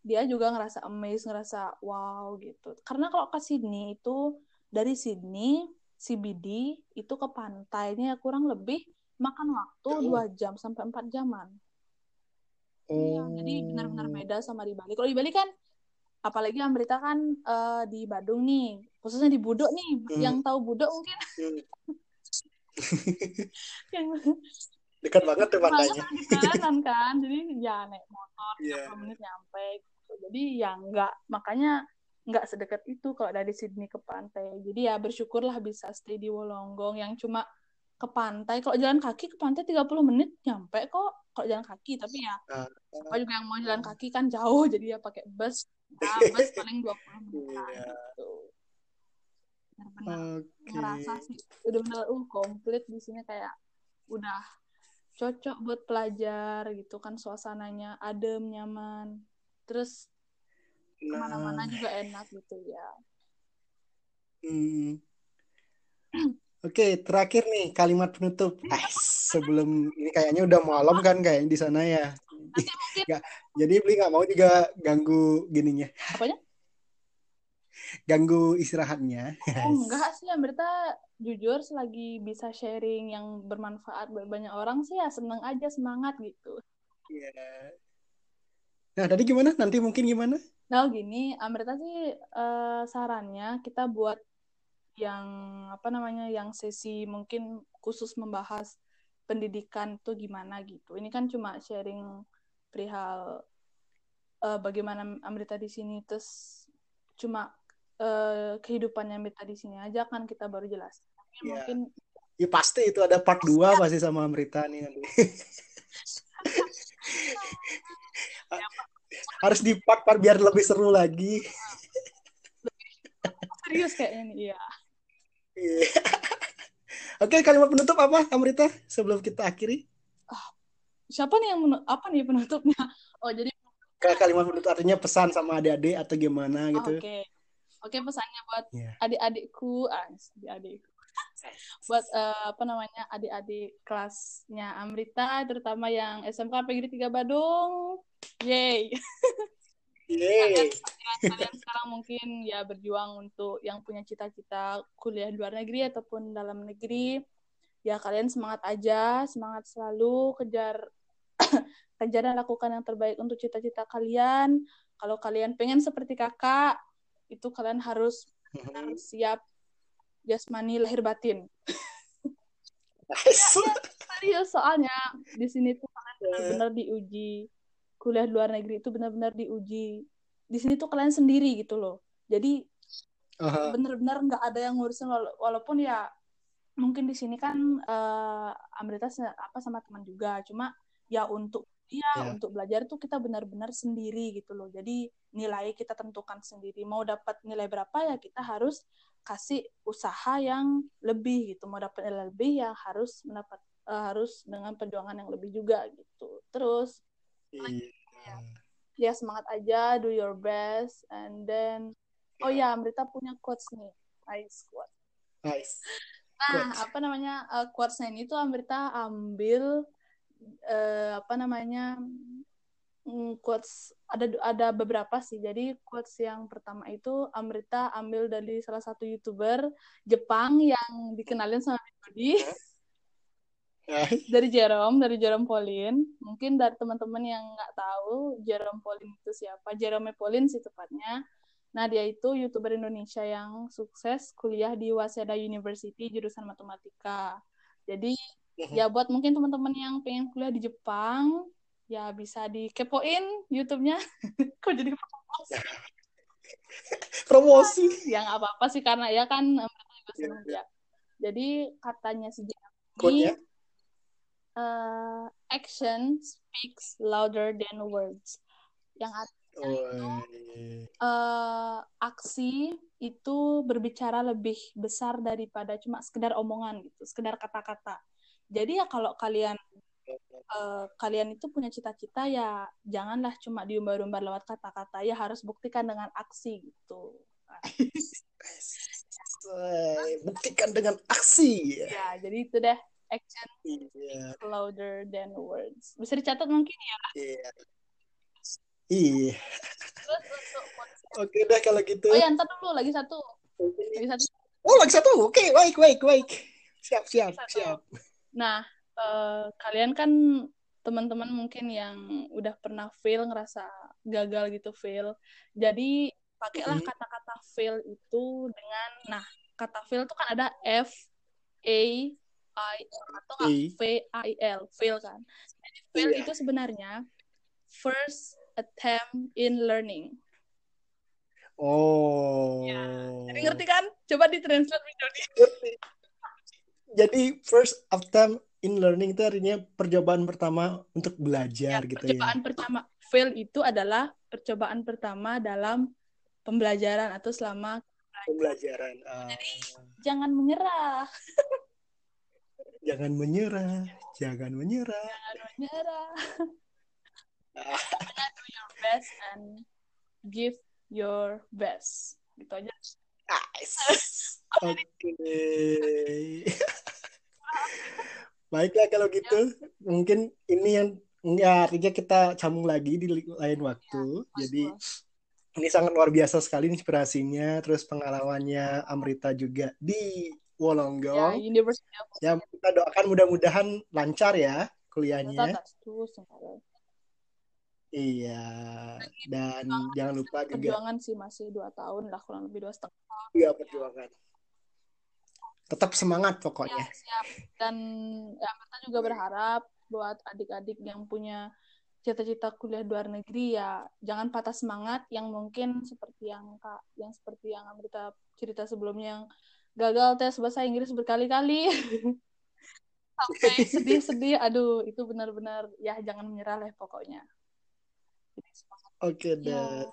dia juga ngerasa amazed ngerasa wow gitu karena kalau ke Sydney itu dari Sydney CBD itu ke pantainya kurang lebih makan waktu dua jam sampai empat jaman Iya, jadi benar-benar Oh. beda sama di Bali. Kalau di Bali kan, apalagi Amrita kan eh, di Badung nih, khususnya di Budok nih. Hmm. Yang tahu Budok mungkin Hmm. yang Dekat banget tuh pantainya. di jalanan kan. Jadi ya naik motor. 30 menit nyampe. Jadi ya nggak, makanya nggak sedekat itu kalau dari Sydney ke pantai. Jadi ya bersyukurlah bisa stay di Wolonggong yang cuma ke pantai. Kalau jalan kaki ke pantai 30 menit nyampe kok. Kalau jalan kaki, tapi ya Ah. siapa juga yang mau jalan kaki kan jauh jadi ya pakai bus nah, bus paling 20 menit Iya. gitu benar-benar Oke. ngerasa sih udah benar uh komplit di sini kayak udah cocok buat pelajar gitu kan suasananya adem nyaman terus ke mana-mana Nah, juga enak gitu ya hmm. Oke, terakhir nih kalimat penutup. Eh, sebelum ini kayaknya udah malam kan kayaknya di sana ya. Nggak, jadi beli nggak mau juga ganggu gininya, apanya ganggu istirahatnya. oh enggak sih Amrita jujur selagi bisa sharing yang bermanfaat buat banyak orang sih ya seneng aja semangat gitu Iya. Nah, tadi gimana? Nanti mungkin gimana? Nah, gini, Amrita sih eh, sarannya kita buat yang apa namanya, yang sesi mungkin khusus membahas pendidikan tuh gimana gitu. Ini kan cuma sharing perihal eh, bagaimana Amrita di sini, terus cuma eh, kehidupannya Amrita di sini aja kan kita baru jelas. Tapi Iya. mungkin Ya pasti itu ada part 2 pasti sama Amrita nih nanti. Harus di part-part biar lebih seru lagi. serius kayaknya nih, iya. Iya. Oke, kalimat penutup apa, Amrita? Sebelum kita akhiri. Siapa nih yang apa nih penutupnya? Oh, jadi kalimat penutup artinya pesan sama adik-adik atau gimana oh, gitu. oke. Oke, pesannya buat Iya. adik-adikku, ah, adik-adikku. Buat eh, apa namanya adik-adik kelasnya Amrita terutama yang SMK Negeri 3 Badung. Yeay. Yeay. Kalian, kalian sekarang mungkin ya berjuang untuk yang punya cita-cita kuliah di luar negeri ataupun dalam negeri. Ya kalian semangat aja, semangat selalu kejar kejar dan lakukan yang terbaik untuk cita-cita kalian. Kalau kalian pengen seperti kakak, itu kalian harus benar siap jasmani lahir batin. Serius soalnya di sini tuh kalian benar-benar diuji kuliah luar negeri itu benar-benar diuji. Di sini tuh kalian sendiri gitu loh. Jadi Aha. benar-benar nggak ada yang ngurusin wala- walaupun ya mungkin di sini kan eh, Amrita apa sama teman juga. Cuma ya untuk ya Ya. untuk belajar tuh kita benar-benar sendiri gitu loh. Jadi nilai kita tentukan sendiri. Mau dapat nilai berapa ya kita harus kasih usaha yang lebih gitu. Mau dapat nilai lebih ya harus mendapat eh, harus dengan perjuangan yang lebih juga gitu. Terus Iya. ya semangat aja, do your best, and then oh ya Amrita punya quotes nih, nice quote. Nice. Nah Quotes. apa namanya uh, quotesnya ini tuh Amrita ambil eh, apa namanya quotes ada ada beberapa sih. Jadi quotes yang pertama itu Amrita ambil dari salah satu youtuber Jepang yang dikenalin sama Budi. Nice. dari Jerome, dari Jerome Pauline. Mungkin dari teman-teman yang nggak tahu Jerome Pauline itu siapa. Jerome Pauline sih tepatnya. Nah, dia itu YouTuber Indonesia yang sukses kuliah di Waseda University jurusan matematika. Jadi, ya buat mungkin teman-teman yang pengen kuliah di Jepang, ya bisa dikepoin YouTube-nya. Kok jadi promosi? Promosi. Ya nggak apa-apa sih, karena ya kan Iya, senang ya. Jadi, katanya si Quote-nya? uh, action speaks louder than words. Yang artinya Oh, uh, aksi itu berbicara lebih besar daripada cuma sekedar omongan gitu, sekedar kata-kata. Jadi ya kalau kalian uh, kalian itu punya cita-cita ya janganlah cuma diumbar-umbar lewat kata-kata, ya harus buktikan dengan aksi gitu. Buktikan dengan aksi. Ya, jadi itu deh action Iya. louder than words. Bisa dicatat mungkin ya. Iya. Iya. Oke deh kalau gitu. Oh ya, ntar dulu lagi satu. Lagi satu. Oh, lagi satu. Oke, baik, baik, baik. Siap, siap, siap. Nah, eh, kalian kan teman-teman mungkin yang udah pernah fail ngerasa gagal gitu fail jadi pakailah kata-kata fail itu dengan nah kata fail itu kan ada F A I L atau nggak. V I L fail kan jadi fail Iya. itu sebenarnya first attempt in learning Oh. jadi ngerti kan coba ditranslate Widodi Ngerti. Jadi first attempt in learning itu artinya percobaan pertama untuk Ya, belajar gitu ya. percobaan pertama fail itu adalah percobaan pertama dalam pembelajaran atau selama Pembelajaran. Ah, jangan menyerah, jangan menyerah, jangan menyerah. jangan menyerah. Ah. Do your best and give your best. Gitu aja. Nice. Oke. Baiklah kalau gitu, mungkin ini yang ya artinya kita sambung lagi di lain waktu. Jadi ini sangat luar biasa sekali inspirasinya, terus pengalamannya Amrita juga di Ya, Wolonggong. University of Ya, kita doakan mudah-mudahan lancar ya kuliahnya. Iya, dan jangan lupa juga Perjuangan sih masih dua tahun lah kurang lebih dua setengah. juga perjuangan. Tetap semangat Ya, pokoknya. siap. Dan ya, kita juga berharap buat adik-adik yang punya cita-cita kuliah luar negeri ya jangan patah semangat yang mungkin seperti yang kak yang seperti yang Amrita cerita sebelumnya yang gagal tes bahasa Inggris berkali-kali sampai sedih-sedih aduh itu benar-benar ya jangan menyerah lah pokoknya. Oke Ya. deh.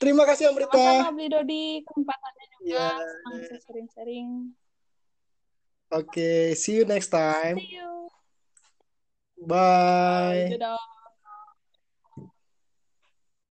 Terima kasih Amrita. sama-sama beli Dodi kesempatannya juga Ya. senang Oke, see you next time. see you Bye. dadah